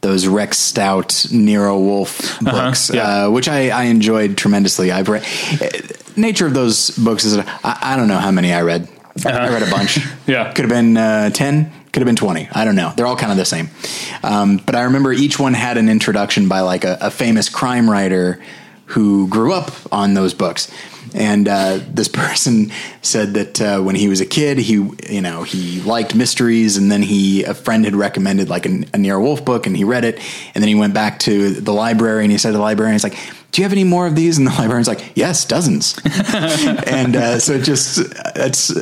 those Rex Stout Nero Wolfe books, Uh-huh, yeah. uh, which I, I enjoyed tremendously. I've read. uh, Nature of those books is I, I don't know how many I read. I read a bunch. Uh-huh. Yeah. could have been uh, ten. Could have been twenty. I don't know. They're all kind of the same. Um, but I remember each one had an introduction by like a, a famous crime writer who grew up on those books. And uh, this person said that uh, when he was a kid, he you know he liked mysteries, and then he a friend had recommended like a, a Nero Wolfe book, and he read it, and then he went back to the library, and he said to the librarian, he's like, "Do you have any more of these?" And the librarian's like, "Yes, dozens." and uh, so it just it's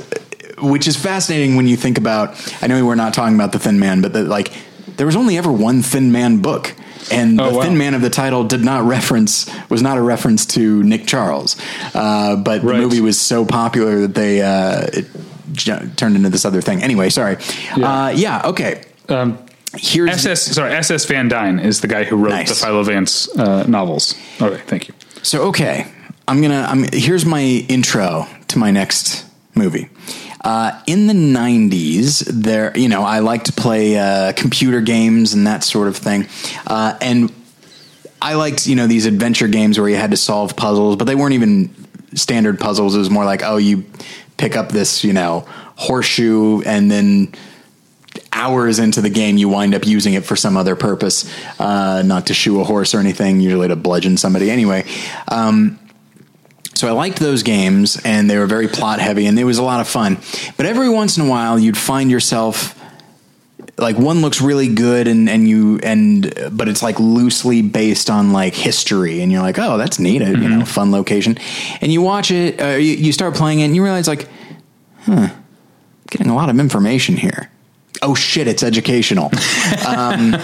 which is fascinating when you think about. I know we're not talking about the Thin Man, but the, like there was only ever one Thin Man book. And Oh, the wow. Thin Man of the title did not reference was not a reference to Nick Charles, uh, but Right. the movie was so popular that they uh, it j- turned into this other thing. Anyway, sorry. Yeah, uh, yeah okay. Um, Here's SS sorry SS Van Dine is the guy who wrote Nice. the Philo Vance uh, novels. Okay, thank you. So okay, I'm gonna. I'm here's my intro to my next movie. Uh, in the '90s, there, you know, I like to play uh, computer games and that sort of thing, uh, and I liked, you know, these adventure games where you had to solve puzzles, but they weren't even standard puzzles. It was more like, oh, you pick up this, you know, horseshoe, and then hours into the game, you wind up using it for some other purpose, uh, not to shoe a horse or anything, usually to bludgeon somebody. Anyway, um, so I liked those games, and they were very plot heavy, and it was a lot of fun. But every once in a while, you'd find yourself like one looks really good and and you and but it's like loosely based on like history and you're like oh that's neat you know fun location. And you watch it uh, you, you start playing it and you realize like huh getting a lot of information here. Oh shit it's educational. Um,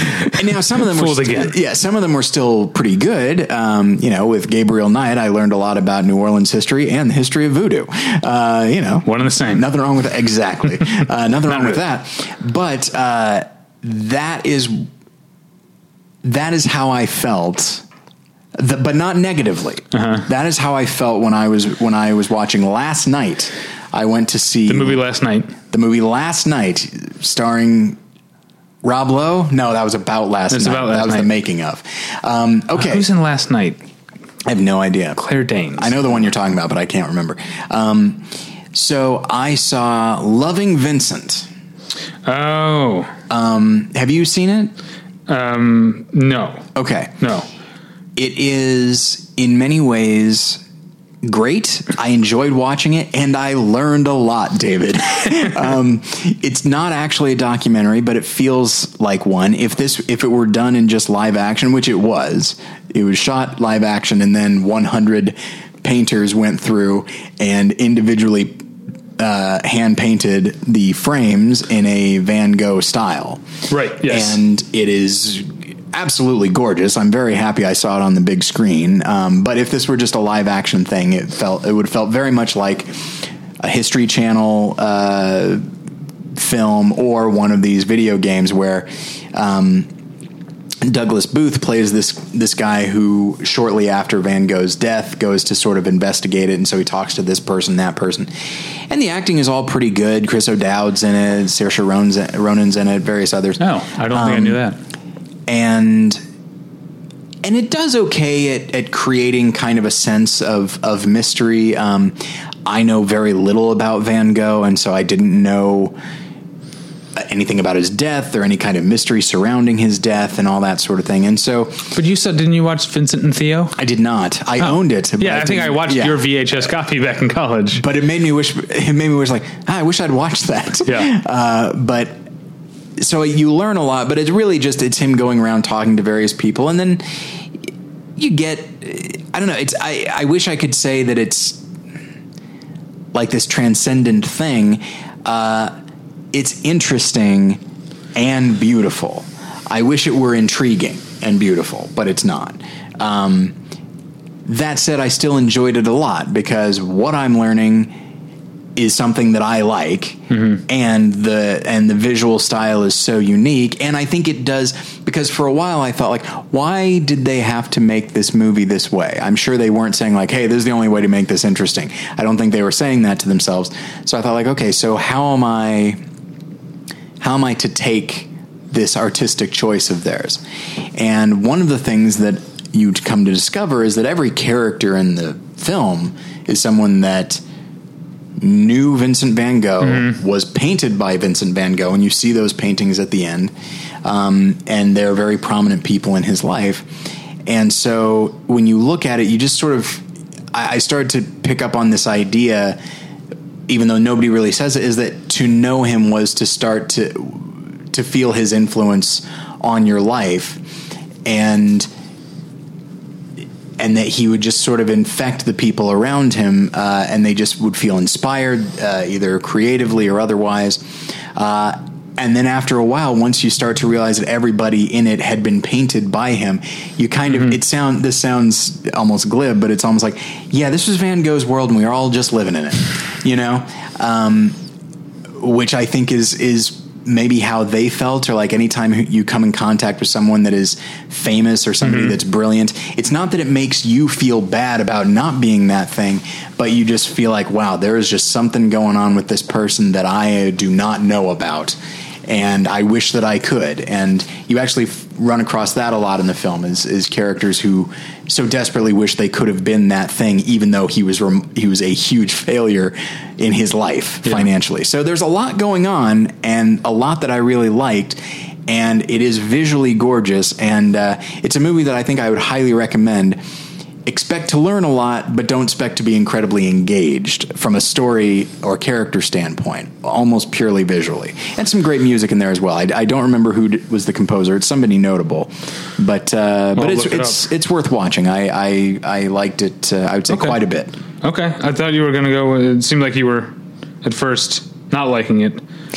and now some of them were Fooled st- yeah some of them were still pretty good um, you know with Gabriel Knight I learned a lot about New Orleans history and the history of voodoo uh, you know One and the same. Nothing wrong with that. Exactly. Uh, nothing wrong with that. But uh, that is that is how I felt. The, but not negatively. Uh-huh. That is how I felt when I was when I was watching last night. I went to see The movie last night. the movie last night, starring Rob Lowe. No, that was about last night. about Last that was the making of. Um, okay, Who's in last night? I have no idea. Claire Danes. I know the one you're talking about, but I can't remember. Um, so I saw Loving Vincent. Oh Have you seen it? no, Okay. no. It is in many ways great. I enjoyed watching it, and I learned a lot, David. um, it's not actually a documentary, but it feels like one. If this, if it were done in just live action, which it was, it was shot live action, and then 100 painters went through and individually uh, hand painted the frames in a Van Gogh style. Right, yes. And it is absolutely gorgeous. I'm very happy I saw it on the big screen. Um, but if this were just a live action thing, it felt it would have felt very much like a History Channel uh, film or one of these video games where. Um, Douglas Booth plays this this guy who shortly after Van Gogh's death goes to sort of investigate it, and so he talks to this person, that person, and the acting is all pretty good. Chris O'Dowd's in it, Saoirse Ronan's, Ronan's in it, various others. No, I don't think I Um, knew that. And and it does okay at, at creating kind of a sense of of mystery. Um, I know very little about Van Gogh, and so I didn't know anything about his death or any kind of mystery surrounding his death and all that sort of thing. And so But you said, didn't you watch Vincent and Theo? I did not. I owned it. Yeah, I think I watched yeah. your VHS copy back in college. but it made me wish. It made me wish like ah, I wish I'd watched that. Yeah. Uh, but so you learn a lot, but it's really just it's him going around talking to various people, and then you get I don't know. It's I I wish I could say that it's like this transcendent thing. Uh, it's interesting and beautiful. I wish it were intriguing and beautiful, but it's not. Um, that said, I still enjoyed it a lot because what I'm learning is something that I like, and the and the visual style is so unique. And I think it does because for a while I thought like, why did they have to make this movie this way? I'm sure they weren't saying like, hey, this is the only way to make this interesting. I don't think they were saying that to themselves. So I thought like, okay, so how am I? How am I to take this artistic choice of theirs? And one of the things that you come to discover is that every character in the film is someone that knew Vincent Van Gogh, was painted by Vincent Van Gogh, and you see those paintings at the end. Um, and they're very prominent people in his life. And so when you look at it, you just sort of, I, I started to pick up on this idea, even though nobody really says it, is that to know him was to start to to feel his influence on your life, and and that he would just sort of infect the people around him, uh, and they just would feel inspired, uh, either creatively or otherwise. Uh, and then after a while, once you start to realize that everybody in it had been painted by him, you kind of it sound this sounds almost glib, but it's almost like, yeah, this was Van Gogh's world, and we are all just living in it, you know. Um, which I think is is maybe how they felt, or like anytime you come in contact with someone that is famous or somebody mm-hmm. that's brilliant, it's not that it makes you feel bad about not being that thing, but you just feel like, wow, there is just something going on with this person that I uh, do not know about. And I wish that I could. And you actually f- run across that a lot in the film is, is characters who so desperately wish they could have been that thing, even though he was rem- he was a huge failure in his life financially. So there's a lot going on, and a lot that I really liked. And it is visually gorgeous, and uh, it's a movie that I think I would highly recommend. Expect to learn a lot, but don't expect to be incredibly engaged from a story or character standpoint, almost purely visually. And some great music in there as well. I, I don't remember who d- was the composer. It's somebody notable, but uh, but it's it it's it's worth watching. I I, I liked it. Uh, I would say Okay. quite a bit. Okay, I thought you were going to go. It seemed like you were at first not liking it.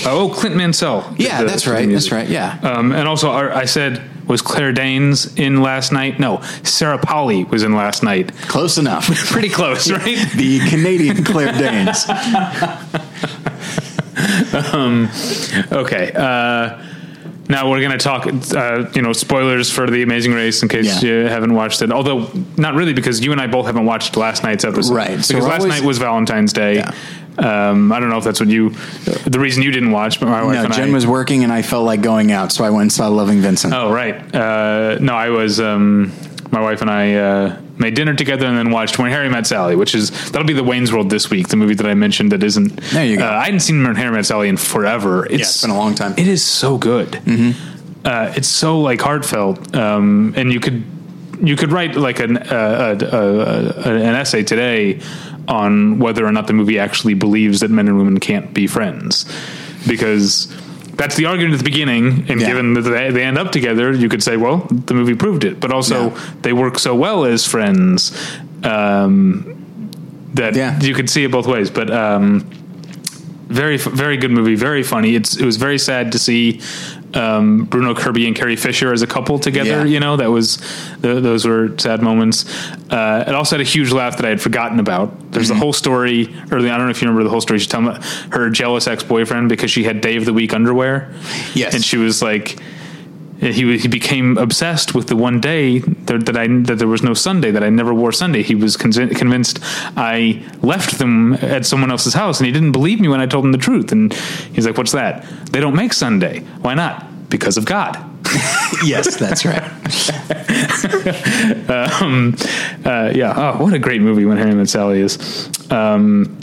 Uh, oh, Clint Mansell. Yeah, the- that's right. That's right. Yeah. Um, and also, I I said, was Claire Danes in last night? No, Sarah Polley was in last night. Close enough. Pretty close, right? the Canadian Claire Danes. Okay. Uh, now we're going to talk, uh, you know, spoilers for The Amazing Race in case Yeah. you haven't watched it. Although, not really, because you and I both haven't watched last night's episode. Right, Because so last always- night was Valentine's Day. Yeah. Um, I don't know if that's what you, the reason you didn't watch, but my wife No, and Jen I. was working, and I felt like going out, so I went and saw Loving Vincent. Oh right. Uh, no, I was. Um, my wife and I uh, made dinner together and then watched When Harry Met Sally, which is that'll be the Wayne's World this week. The movie that I mentioned that isn't. There you go. Uh, I hadn't seen When Harry Met Sally in forever. It's, it's been a long time. It is so good. Uh, it's so like heartfelt, um, and you could you could write like an uh, uh, uh, an essay today on whether or not the movie actually believes that men and women can't be friends, because that's the argument at the beginning. And Yeah. given that they, they end up together, you could say, well, the movie proved it. But also, Yeah. they work so well as friends um, that Yeah. you could see it both ways. But um, very very good movie, very funny. It's it was very sad to see um, Bruno Kirby and Carrie Fisher as a couple together. Yeah. You know that was th- those were sad moments. Uh, it also had a huge laugh that I had forgotten about. There's Mm-hmm. the whole story, early. I don't know if you remember the whole story. She's telling her jealous ex boyfriend because she had Day of the Week underwear. Yes. and she was like. He he became obsessed with the one day that, that I that there was no Sunday that I never wore Sunday. He was con- convinced I left them at someone else's house, and he didn't believe me when I told him the truth. And he's like, "What's that? They don't make Sunday. Why not? Because of God." yes, that's right. Uh, yeah. Oh, what a great movie when Harry Met Sally is. Um,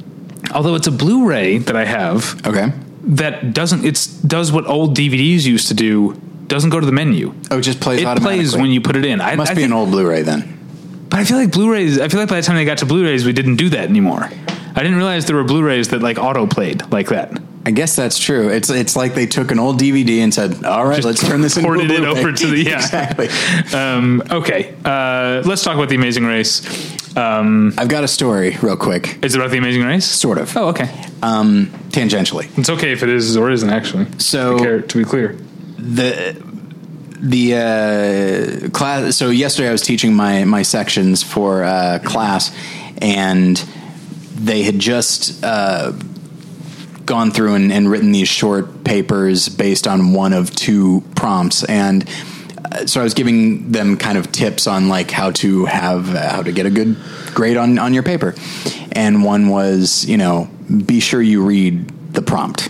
although it's a Blu-ray that I have Okay. that doesn't it's does what old DVDs used to do. Doesn't go to the menu. Oh, it just plays It plays when you put it in. I, Must I be think- an old Blu-ray then. But I feel like Blu-rays. I feel like by the time they got to Blu-rays, we didn't do that anymore. I didn't realize there were Blu-rays that like auto played like that. I guess that's true. It's it's like they took an old DVD and said, "All right, Just let's turn this into a it over to the- yeah. exactly. Um, okay, uh, let's talk about the Amazing Race. Um, I've got a story, real quick, is it about the Amazing Race? sort of, Oh, okay. um, tangentially. It's okay if it is or isn't actually. So- to be clear, the the uh, class. So yesterday I was teaching my my sections for uh, class, and they had just uh, gone through and, and written these short papers based on one of two prompts, and uh, so I was giving them kind of tips on like how to have uh, how to get a good grade on on your paper, and one was you know be sure you read the prompt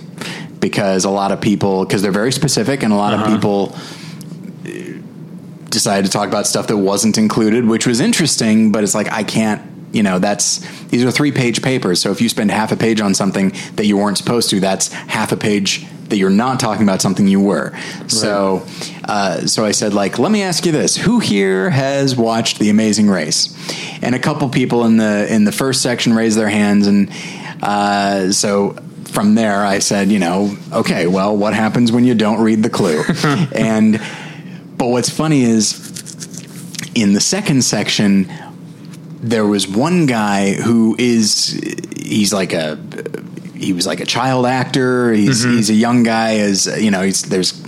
because a lot of people because they're very specific and a lot of people decided to talk about stuff that wasn't included, which was interesting, but it's like I can't, you know, that's these are three page papers. So if you spend half a page on something that you weren't supposed to, that's half a page that you're not talking about something you were. So, uh, so I said, like, let me ask you this: Who here has watched The Amazing Race? And a couple people in the in the first section raised their hands, and uh, so from there I said, you know, okay, well, what happens when you don't read the clue? and but what's funny is in the second section, there was one guy who is he's like a he was like a child actor. He's mm-hmm. he's a young guy as you know. He's there's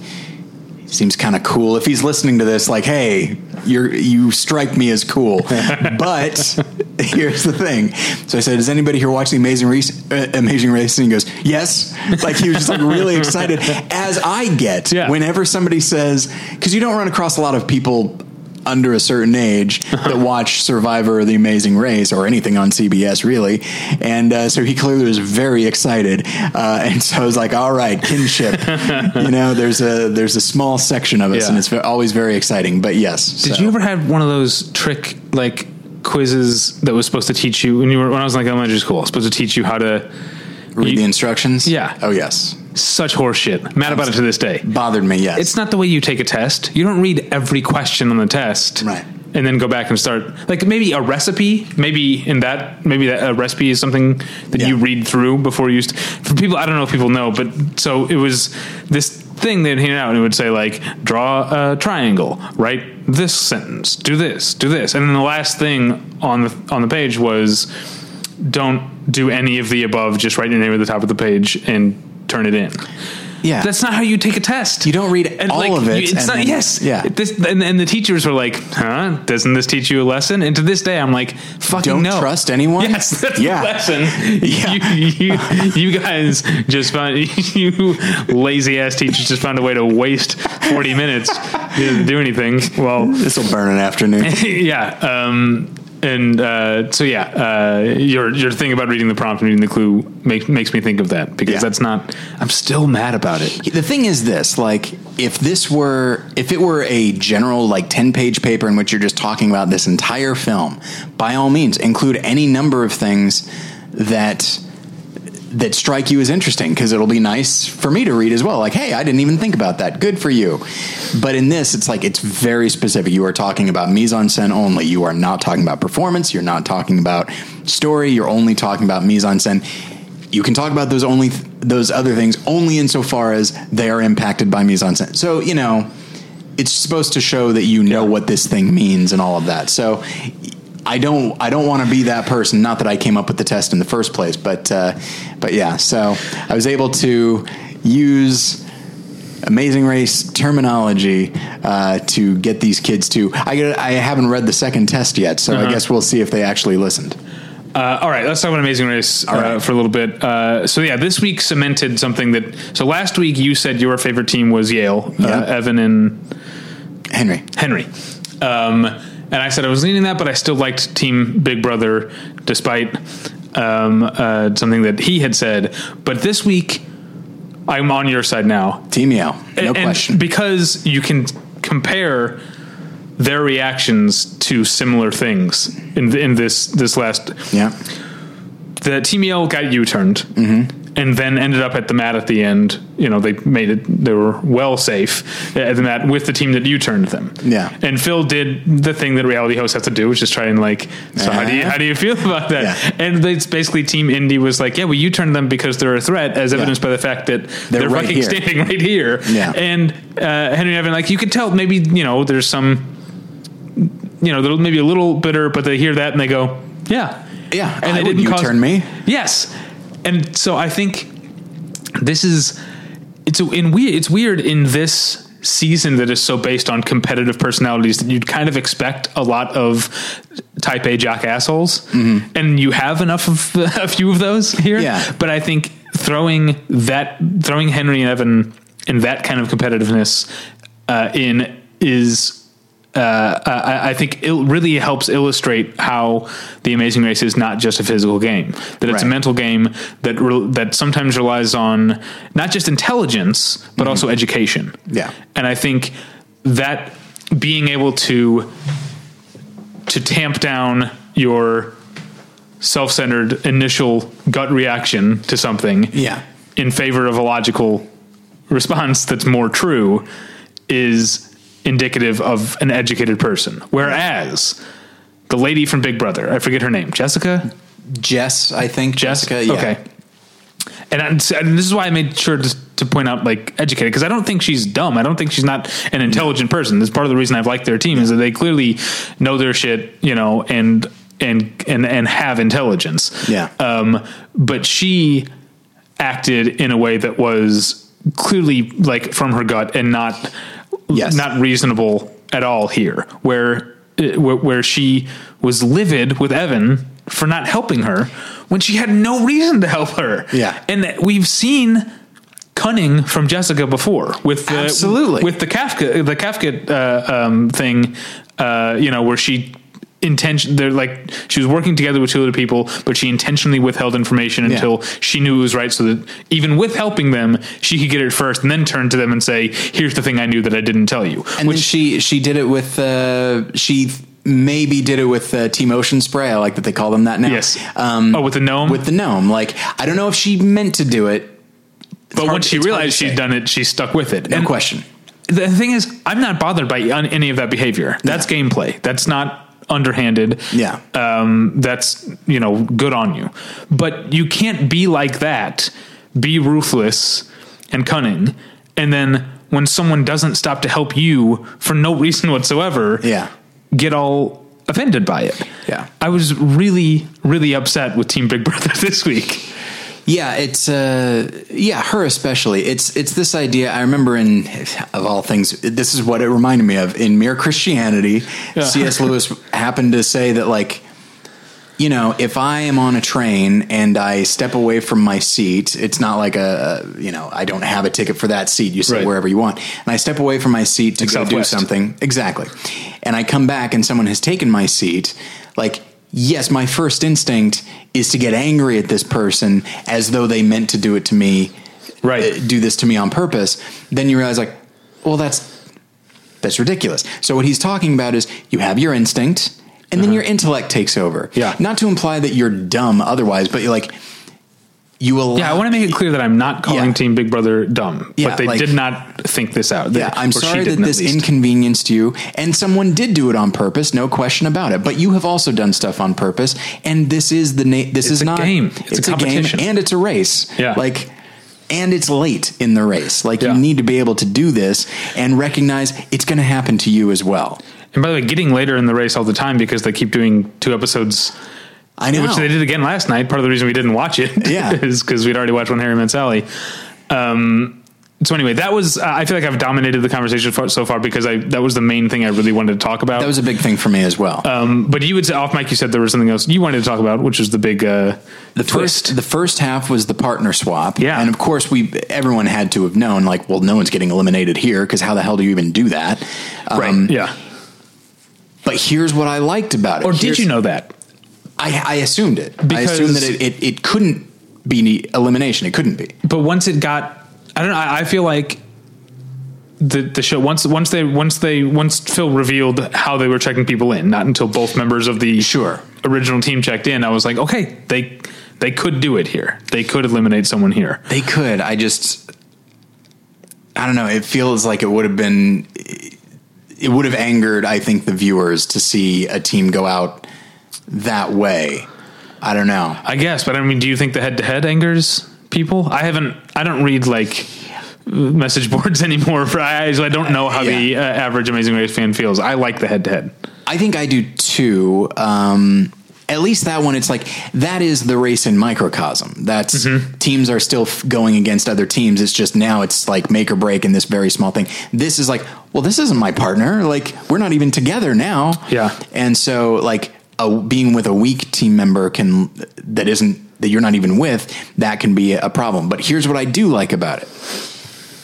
seems kind of cool. If he's listening to this, like, hey, you're you strike me as cool. but here's the thing. So I said, "Does anybody here watch the Amazing Race?" Uh, Amazing Race, and he goes, "Yes." Like he was just like really excited, as I get Yeah. whenever somebody says, because you don't run across a lot of people under a certain age that watch Survivor or The Amazing Race or anything on CBS really, and uh, so he clearly was very excited, uh, and so I was like, "All right, kinship." you know, there's a there's a small section of us, Yeah. and it's always very exciting. But yes, did so- you ever have one of those trick like quizzes that was supposed to teach you when you were when I was like elementary school, supposed to teach you how to read you- the instructions? Yeah. Oh yes, such horseshit. Mad about it to this day. bothered me. Yes, It's not the way you take a test. You don't read every question on the test, Right. And then go back and start like maybe a recipe. Maybe in that maybe that a recipe is something that you read through before you. St- for people, I don't know if people know, but so it was this thing they'd hand out and it would say like draw a triangle, write this sentence, do this, do this, and then the last thing on the on the page was don't do any of the above. Just write your name at the top of the page and turn it in. yeah. That's not how you take a test. You don't read all of it It's and not. then- yes. yeah. This, and, and the teachers were like, "Huh? Doesn't this teach you a lesson?" And to this day, I'm like, "Fucking Don't no." trust anyone? Yes, that's Yeah. the lesson. Yeah. You, you, you guys just found you lazy ass teachers just found a way to waste 40 minutes. Didn't do anything. Well, this will burn an afternoon. yeah. Um, and uh, so yeah, uh, your your thing about reading the prompt and reading the clue makes makes me think of that because Yeah. that's not. I'm still mad about it. The thing is this, like if this were if it were a general like 10 page paper in which you're just talking about this entire film, by all means include any number of things that that strike you as interesting because it'll be nice for me to read as well. Like, hey, I didn't even think about that. Good for you. But in this, it's like it's very specific. You are talking about mise en scène only. You are not talking about performance. You're not talking about story. You're only talking about mise en scène. You can talk about those only those other things only insofar as they are impacted by mise en scène. So you know, it's supposed to show that you know what this thing means and all of that. So I don't I don't want to be that person. Not that I came up with the test in the first place, but uh, but yeah. So I was able to use Amazing Race terminology uh, to get these kids to. I get, I haven't read the second test yet, so Uh-huh. I guess we'll see if they actually listened. Uh, all right, let's talk about Amazing Race uh, right. for a little bit. Uh, so yeah, this week cemented something that. So last week you said your favorite team was Yale, uh, Evan and Henry, Henry. Um, and I said I was leaning that, but I still liked Team Big Brother despite um, uh, something that he had said. But this week, I'm on your side now. Team Yale, no and question. Because you can compare their reactions to similar things in in this this last yeah, the Team Yale got U turned Mm-hmm. And then ended up at the mat at the end. You know, they made it, they were well safe at the mat with the team that you turned them. Yeah. And Phil did the thing that reality hosts have to do, which is try and like, so how do you, Uh-huh. how do you feel about that? Yeah. And it's basically Team Indy was like, yeah, well, you turned them because they're a threat, as evidenced by the fact that they're, right fucking here. standing right here. Yeah. And uh, Henry Evan, like, you could tell maybe, you know, there's some, you know, they're maybe a little bitter, but they hear that and they go, yeah. yeah. And I it didn't cause- U-turn me. Yes, and so I think this is it's in weird. It's weird in this season that is so based on competitive personalities that you'd kind of expect a lot of type A jock assholes, and you have enough of a few of those here. Yeah. but I think throwing that throwing Henry and Evan in that kind of competitiveness uh, in is uh, I, I think it really helps illustrate how the Amazing Race is not just a physical game; that it's a mental game that re- that sometimes relies on not just intelligence but also education. Yeah. and I think that being able to to tamp down your self-centered initial gut reaction to something Yeah. in favor of a logical response that's more true is indicative of an educated person. Whereas the lady from Big Brother, I forget her name, Jessica? Jess, I think Jess? Jessica. Yeah. Okay. And, and this is why I made sure to, to point out like educated because I don't think she's dumb. I don't think she's not an intelligent person. That's part of the reason I've liked their team is that they clearly know their shit, you know, and and and and have intelligence. Yeah. Um, but she acted in a way that was clearly like from her gut and not Yes. not reasonable at all here where uh, where where she was livid with Evan for not helping her when she had no reason to help her Yeah. and that we've seen cunning from Jessica before with the Absolutely. with the Kafka the Kafka uh, um, thing uh, you know where she intention they're like she was working together with two other people but she intentionally withheld information Yeah. until she knew it was right so that even with helping them she could get it first and then turn to them and say here's the thing I knew that I didn't tell you And then she she did it with uh, she maybe did it with uh, Team Ocean Spray. I like that they call them that now. yes Um, oh with the gnome with the gnome. Like I don't know if she meant to do it. but hard- when she realized she'd done it she stuck with it No and question. the thing is i'm not bothered by any of that behavior that's gameplay that's not underhanded Yeah. um, that's you know good on you but you can't be like that be ruthless and cunning and then when someone doesn't stop to help you for no reason whatsoever Yeah. get all offended by it Yeah. i was really really upset with team big brother this week Yeah, it's uh yeah, her especially. It's it's this idea I remember in of all things this is what it reminded me of in Mere Christianity. Yeah. C.S. Lewis happened to say that like you know, if I am on a train and I step away from my seat, it's not like a, you know, I don't have a ticket for that seat. You sit Right. wherever you want. And I step away from my seat to Like go do something. Exactly. And I come back and someone has taken my seat, like yes, my first instinct is to get angry at this person as though they meant to do it to me, Right. uh, do this to me on purpose. Then you realize, like, well, that's that's ridiculous. So what he's talking about is you have your instinct, and then your intellect takes over. Uh-huh. Yeah. Not to imply that you're dumb otherwise, but you're like, you allow, Yeah, I want to make it clear that I'm not calling Yeah. Team Big Brother dumb, Yeah, but they like- did not think this out. Yeah, I'm sorry that this inconvenienced you, and someone did do it on purpose, no question about it. But you have also done stuff on purpose, and this is the na- This is not a game. It's a competition. game, and it's a race. Yeah. like, and it's late in the race. Like Yeah. you need to be able to do this and recognize it's going to happen to you as well. And by the way, getting later in the race all the time because they keep doing two episodes, I know. which they did again last night. Part of the reason we didn't watch it, Yeah. is because we'd already watched When Harry Met Sally. Um, so anyway, that was. Uh, I feel like I've dominated the conversation far, so far because I that was the main thing I really wanted to talk about. that was a big thing for me as well. um, but you would say off mic. You said there was something else you wanted to talk about, which was the big uh, the twist. first the first half was the partner swap Yeah. and of course we everyone had to have known like well no one's getting eliminated here because how the hell do you even do that Um, yeah. but here's what i liked about it Or did Here's- you know that? I, I assumed it. Because I assumed that it, it, it couldn't be elimination. It couldn't be. but once it got i don't know i, I feel like the the show once once they once they once phil revealed how they were checking people in not until both members of the Sure. original team checked in i was like okay they they could do it here they could eliminate someone here They could. I just, I don't know. It feels like it would have been, it would have angered, I think, the viewers to see a team go out that way. I don't know. i guess but i mean do you think the head-to-head angers people i haven't i don't read like message boards anymore for I, so i don't know how the uh, average amazing race fan feels i like the head-to-head I think I do too. Um, at least that one, it's like that is the race in microcosm. That's teams are still f- going against other teams. It's just now it's like make or break in this very small thing. This is like, well, this isn't my partner. Like we're not even together now. Yeah. and so like a, being with a weak team member can that isn't that you're not even with that can be a problem. But here's what I do like about it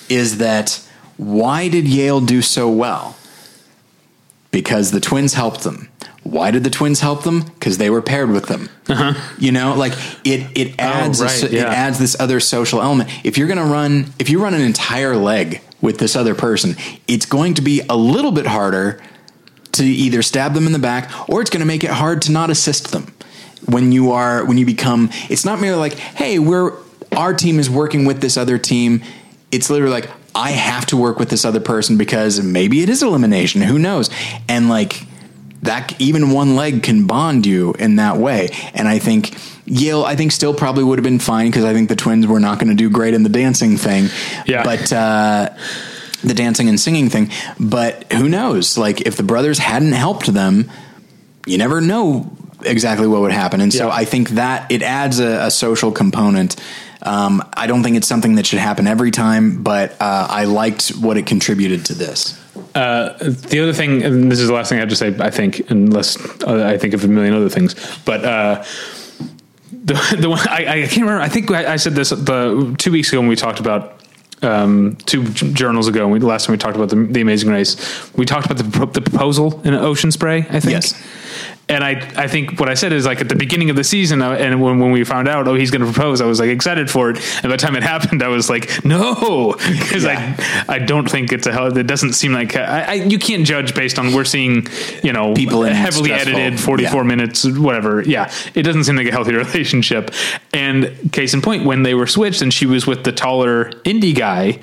is that why did Yale do so well? because the twins helped them. Why did the twins help them? Because they were paired with them. You know, like it it adds Uh-huh. Oh, right, so- it adds this other social element. If you're going to run, if you run an entire leg with this other person, it's going to be a little bit harder to either stab them in the back or it's going to make it hard to not assist them when you are when you become it's not merely like hey we're our team is working with this other team it's literally like i have to work with this other person because maybe it is elimination who knows and like that even one leg can bond you in that way and i think Yale, I think, still probably would have been fine because I think the twins were not going to do great in the dancing thing. Yeah. But uh, the dancing and singing thing. But who knows? Like, if the brothers hadn't helped them, you never know exactly what would happen. And so Yeah. I think that it adds a, a social component. Um, I don't think it's something that should happen every time, but uh, I liked what it contributed to this. the other thing, and this is the last thing I have to say, I think, unless uh, I think of a million other things, but uh, the the one I, I can't remember. I think I, I said this the two weeks ago when we talked about um, two j- journals ago. We, last time we talked about the, the Amazing Race, we talked about the, the proposal in Ocean Spray. I think. Yes. And I, I think what I said is like at the beginning of the season, uh, and when, when we found out, oh, he's going to propose, I was like excited for it. And by the time it happened, I was like, no, because Yeah. I, I don't think it's a hell. It doesn't seem like I, I, you can't judge based on we're seeing, you know, People in heavily stressful- edited, forty four yeah. minutes, whatever. Yeah, it doesn't seem like a healthy relationship. And case in point, when they were switched and she was with the taller Indy guy,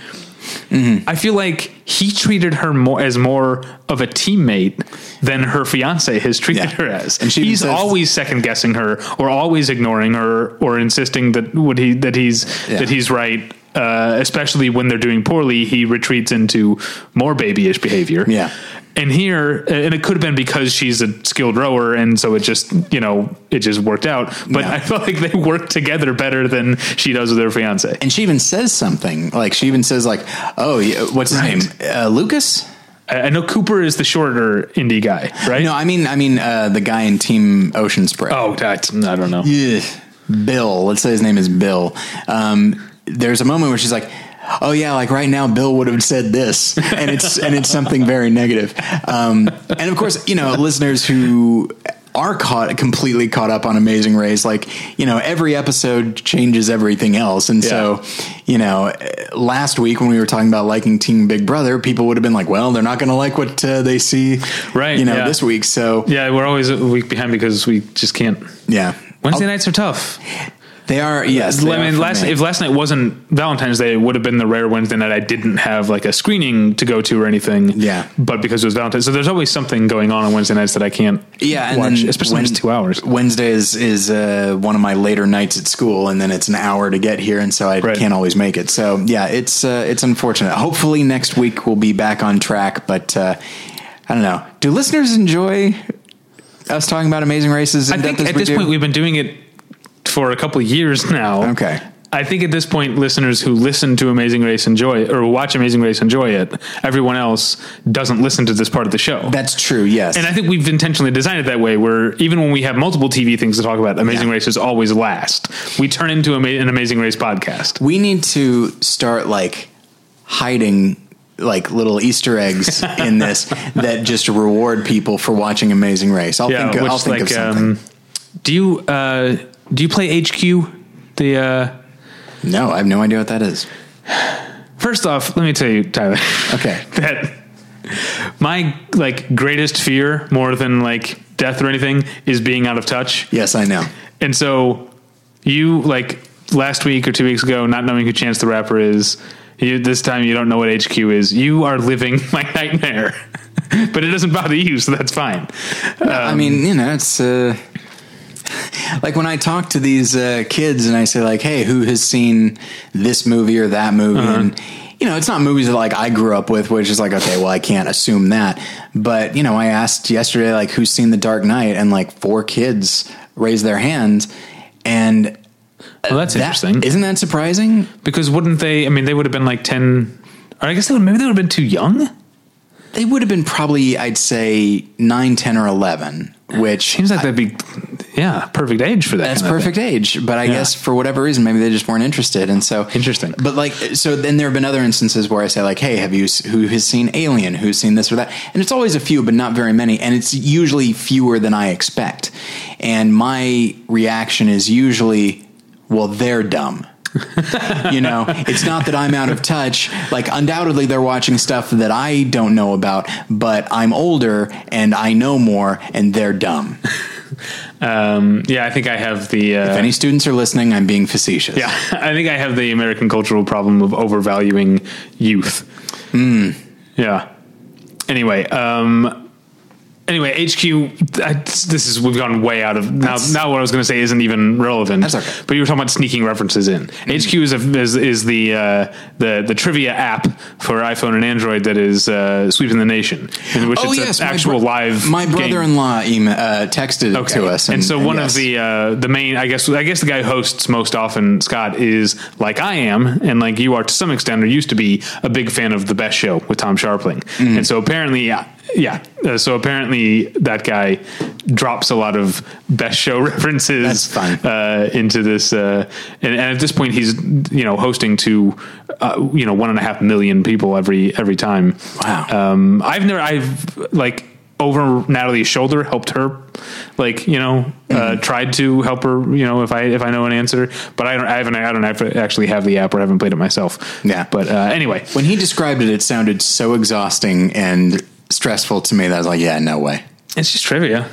Mm-hmm. I feel like he treated her more as more of a teammate than her fiance has treated Yeah. her as. And he's says- always second guessing her, or always ignoring her, or insisting that what he that he's Yeah. that he's right. Uh, especially when they're doing poorly, he retreats into more babyish behavior. Yeah. And here, and it could have been because she's a skilled rower, and so it just, you know, it just worked out. But Yeah. I felt like they work together better than she does with her fiance. And she even says something like she even says like, "Oh, what's his Right. name? Uh, Lucas." I know Cooper is the shorter Indy guy, right? No, I mean, I mean uh, the guy in Team Ocean Spray. Oh, that's, I don't know. Ugh. Bill. Let's say his name is Bill. Um, there's a moment where she's like, "Oh yeah, like right now, Bill would have said this," and it's and it's something very negative. Um, and of course, you know, listeners who are caught completely caught up on Amazing Race, like you know, every episode changes everything else, and so you know, last week when we were talking about liking Team Big Brother, people would have been like, "Well, they're not going to like what uh, they see," Right, You know, yeah. this week, so Yeah, we're always a week behind because we just can't. yeah. Wednesday I'll- nights are tough. They are yes. I mean, last me. if last night wasn't Valentine's Day, it would have been the rare Wednesday night I didn't have like a screening to go to or anything. Yeah. but because it was Valentine's, so there's always something going on on Wednesday nights that I can't. yeah, and watch, especially when it's two hours. Wednesday is is uh, one of my later nights at school, and then it's an hour to get here, and so I Right. can't always make it. So yeah, it's uh, it's unfortunate. Hopefully next week we'll be back on track, but uh, I don't know. Do listeners enjoy us talking about Amazing Races? In I think at this do? point we've been doing it for a couple of years now. Okay. I think at this point, listeners who listen to Amazing Race enjoy it, or watch Amazing Race enjoy it. Everyone else doesn't listen to this part of the show. that's true. Yes, and I think we've intentionally designed it that way, where even when we have multiple TV things to talk about, Amazing Yeah. Race is always last. We turn into an Amazing Race podcast. we need to start like hiding like little Easter eggs in this that just reward people for watching Amazing Race. I'll think. I'll think of something. um, do you uh, do you play HQ? The uh, no, I have no idea what that is. first off, let me tell you, Tyler. Okay. that my like greatest fear, more than like death or anything, is being out of touch. Yes, I know. And so you like last week or two weeks ago, not knowing who Chance the Rapper is, you, this time you don't know what HQ is. You are living my nightmare, but it doesn't bother you, so that's fine. I mean, you know, it's uh, like when I talk to these uh, kids and I say like, "Hey, who has seen this movie or that movie?" Uh-huh. and you know, it's not movies that like I grew up with, which is like, okay, well, I can't assume that. But you know, I asked yesterday like, who's seen The Dark Knight, and like four kids raised their hands, and Well, that's that, interesting Isn't that surprising? because wouldn't they? I mean, they would have been like ten. Or I guess they would. Maybe they would have been too young. They would have been probably, I'd say, 9, 10, or 11, which Seems like that'd be, yeah, perfect age for that. That's perfect age, but I Yeah. guess for whatever reason, maybe they just weren't interested, and so Interesting. But like, so then there have been other instances where I say like, "Hey, have you who has seen Alien? Who's seen this or that?" And it's always a few, but not very many, and it's usually fewer than I expect. And my reaction is usually, "Well, they're dumb." you know, it's not that I'm out of touch. Like, undoubtedly, they're watching stuff that I don't know about, but I'm older and I know more, and they're dumb. Um, yeah, I think I have the. Uh, If any students are listening, I'm being facetious. Yeah, I think I have the American cultural problem of overvaluing youth. Yeah. Anyway, um, anyway, HQ. I, this is we've gone way out of now. That's- Now, what I was going to say isn't even relevant. That's okay. Mm-hmm. But you were talking about sneaking references in. HQ is a, is, is the uh, the the trivia app for iPhone and Android that is uh, sweeping the nation, in which it's an actual bro- live. My brother-in-law email, uh, texted Okay. to us, and, so one yes. of the uh, the main, I guess, I guess the guy who hosts most often, Scott, is like I am, and like you are to some extent, or used to be a big fan of the Best Show with Tom Scharpling, Mm-hmm. and so apparently, yeah. Uh, so apparently, that guy drops a lot of Best Show references. Uh, into this, uh, and, and at this point, he's you know hosting to uh, you know one and a half million people every every time. Wow. Um, I've never, I've like over Natalie's shoulder helped her, like you know, uh, Mm-hmm. tried to help her. You know, if I if I know an answer, but I don't, I haven't, I don't have actually have the app or haven't played it myself. Yeah. But uh, anyway, when he described it, it sounded so exhausting and stressful to me that I was like, "Yeah, no way. it's just trivia.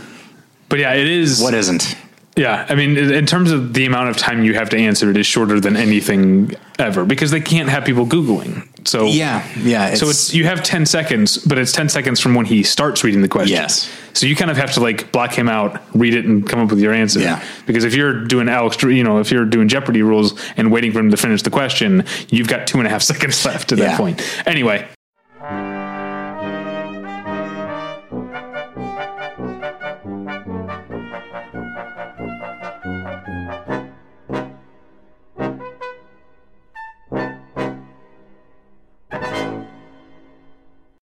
But yeah, it is. What isn't?" Yeah, I mean, in terms of the amount of time you have to answer, it is shorter than anything ever because they can't have people googling. So Yeah, yeah. so it's you have 10 seconds, but it's 10 seconds from when he starts reading the question. Yes. So you kind of have to like block him out, read it, and come up with your answer. Yeah. Because if you're doing Alex, you know, if you're doing Jeopardy rules and waiting for him to finish the question, you've got two and a half seconds left at Yeah. that point. Anyway,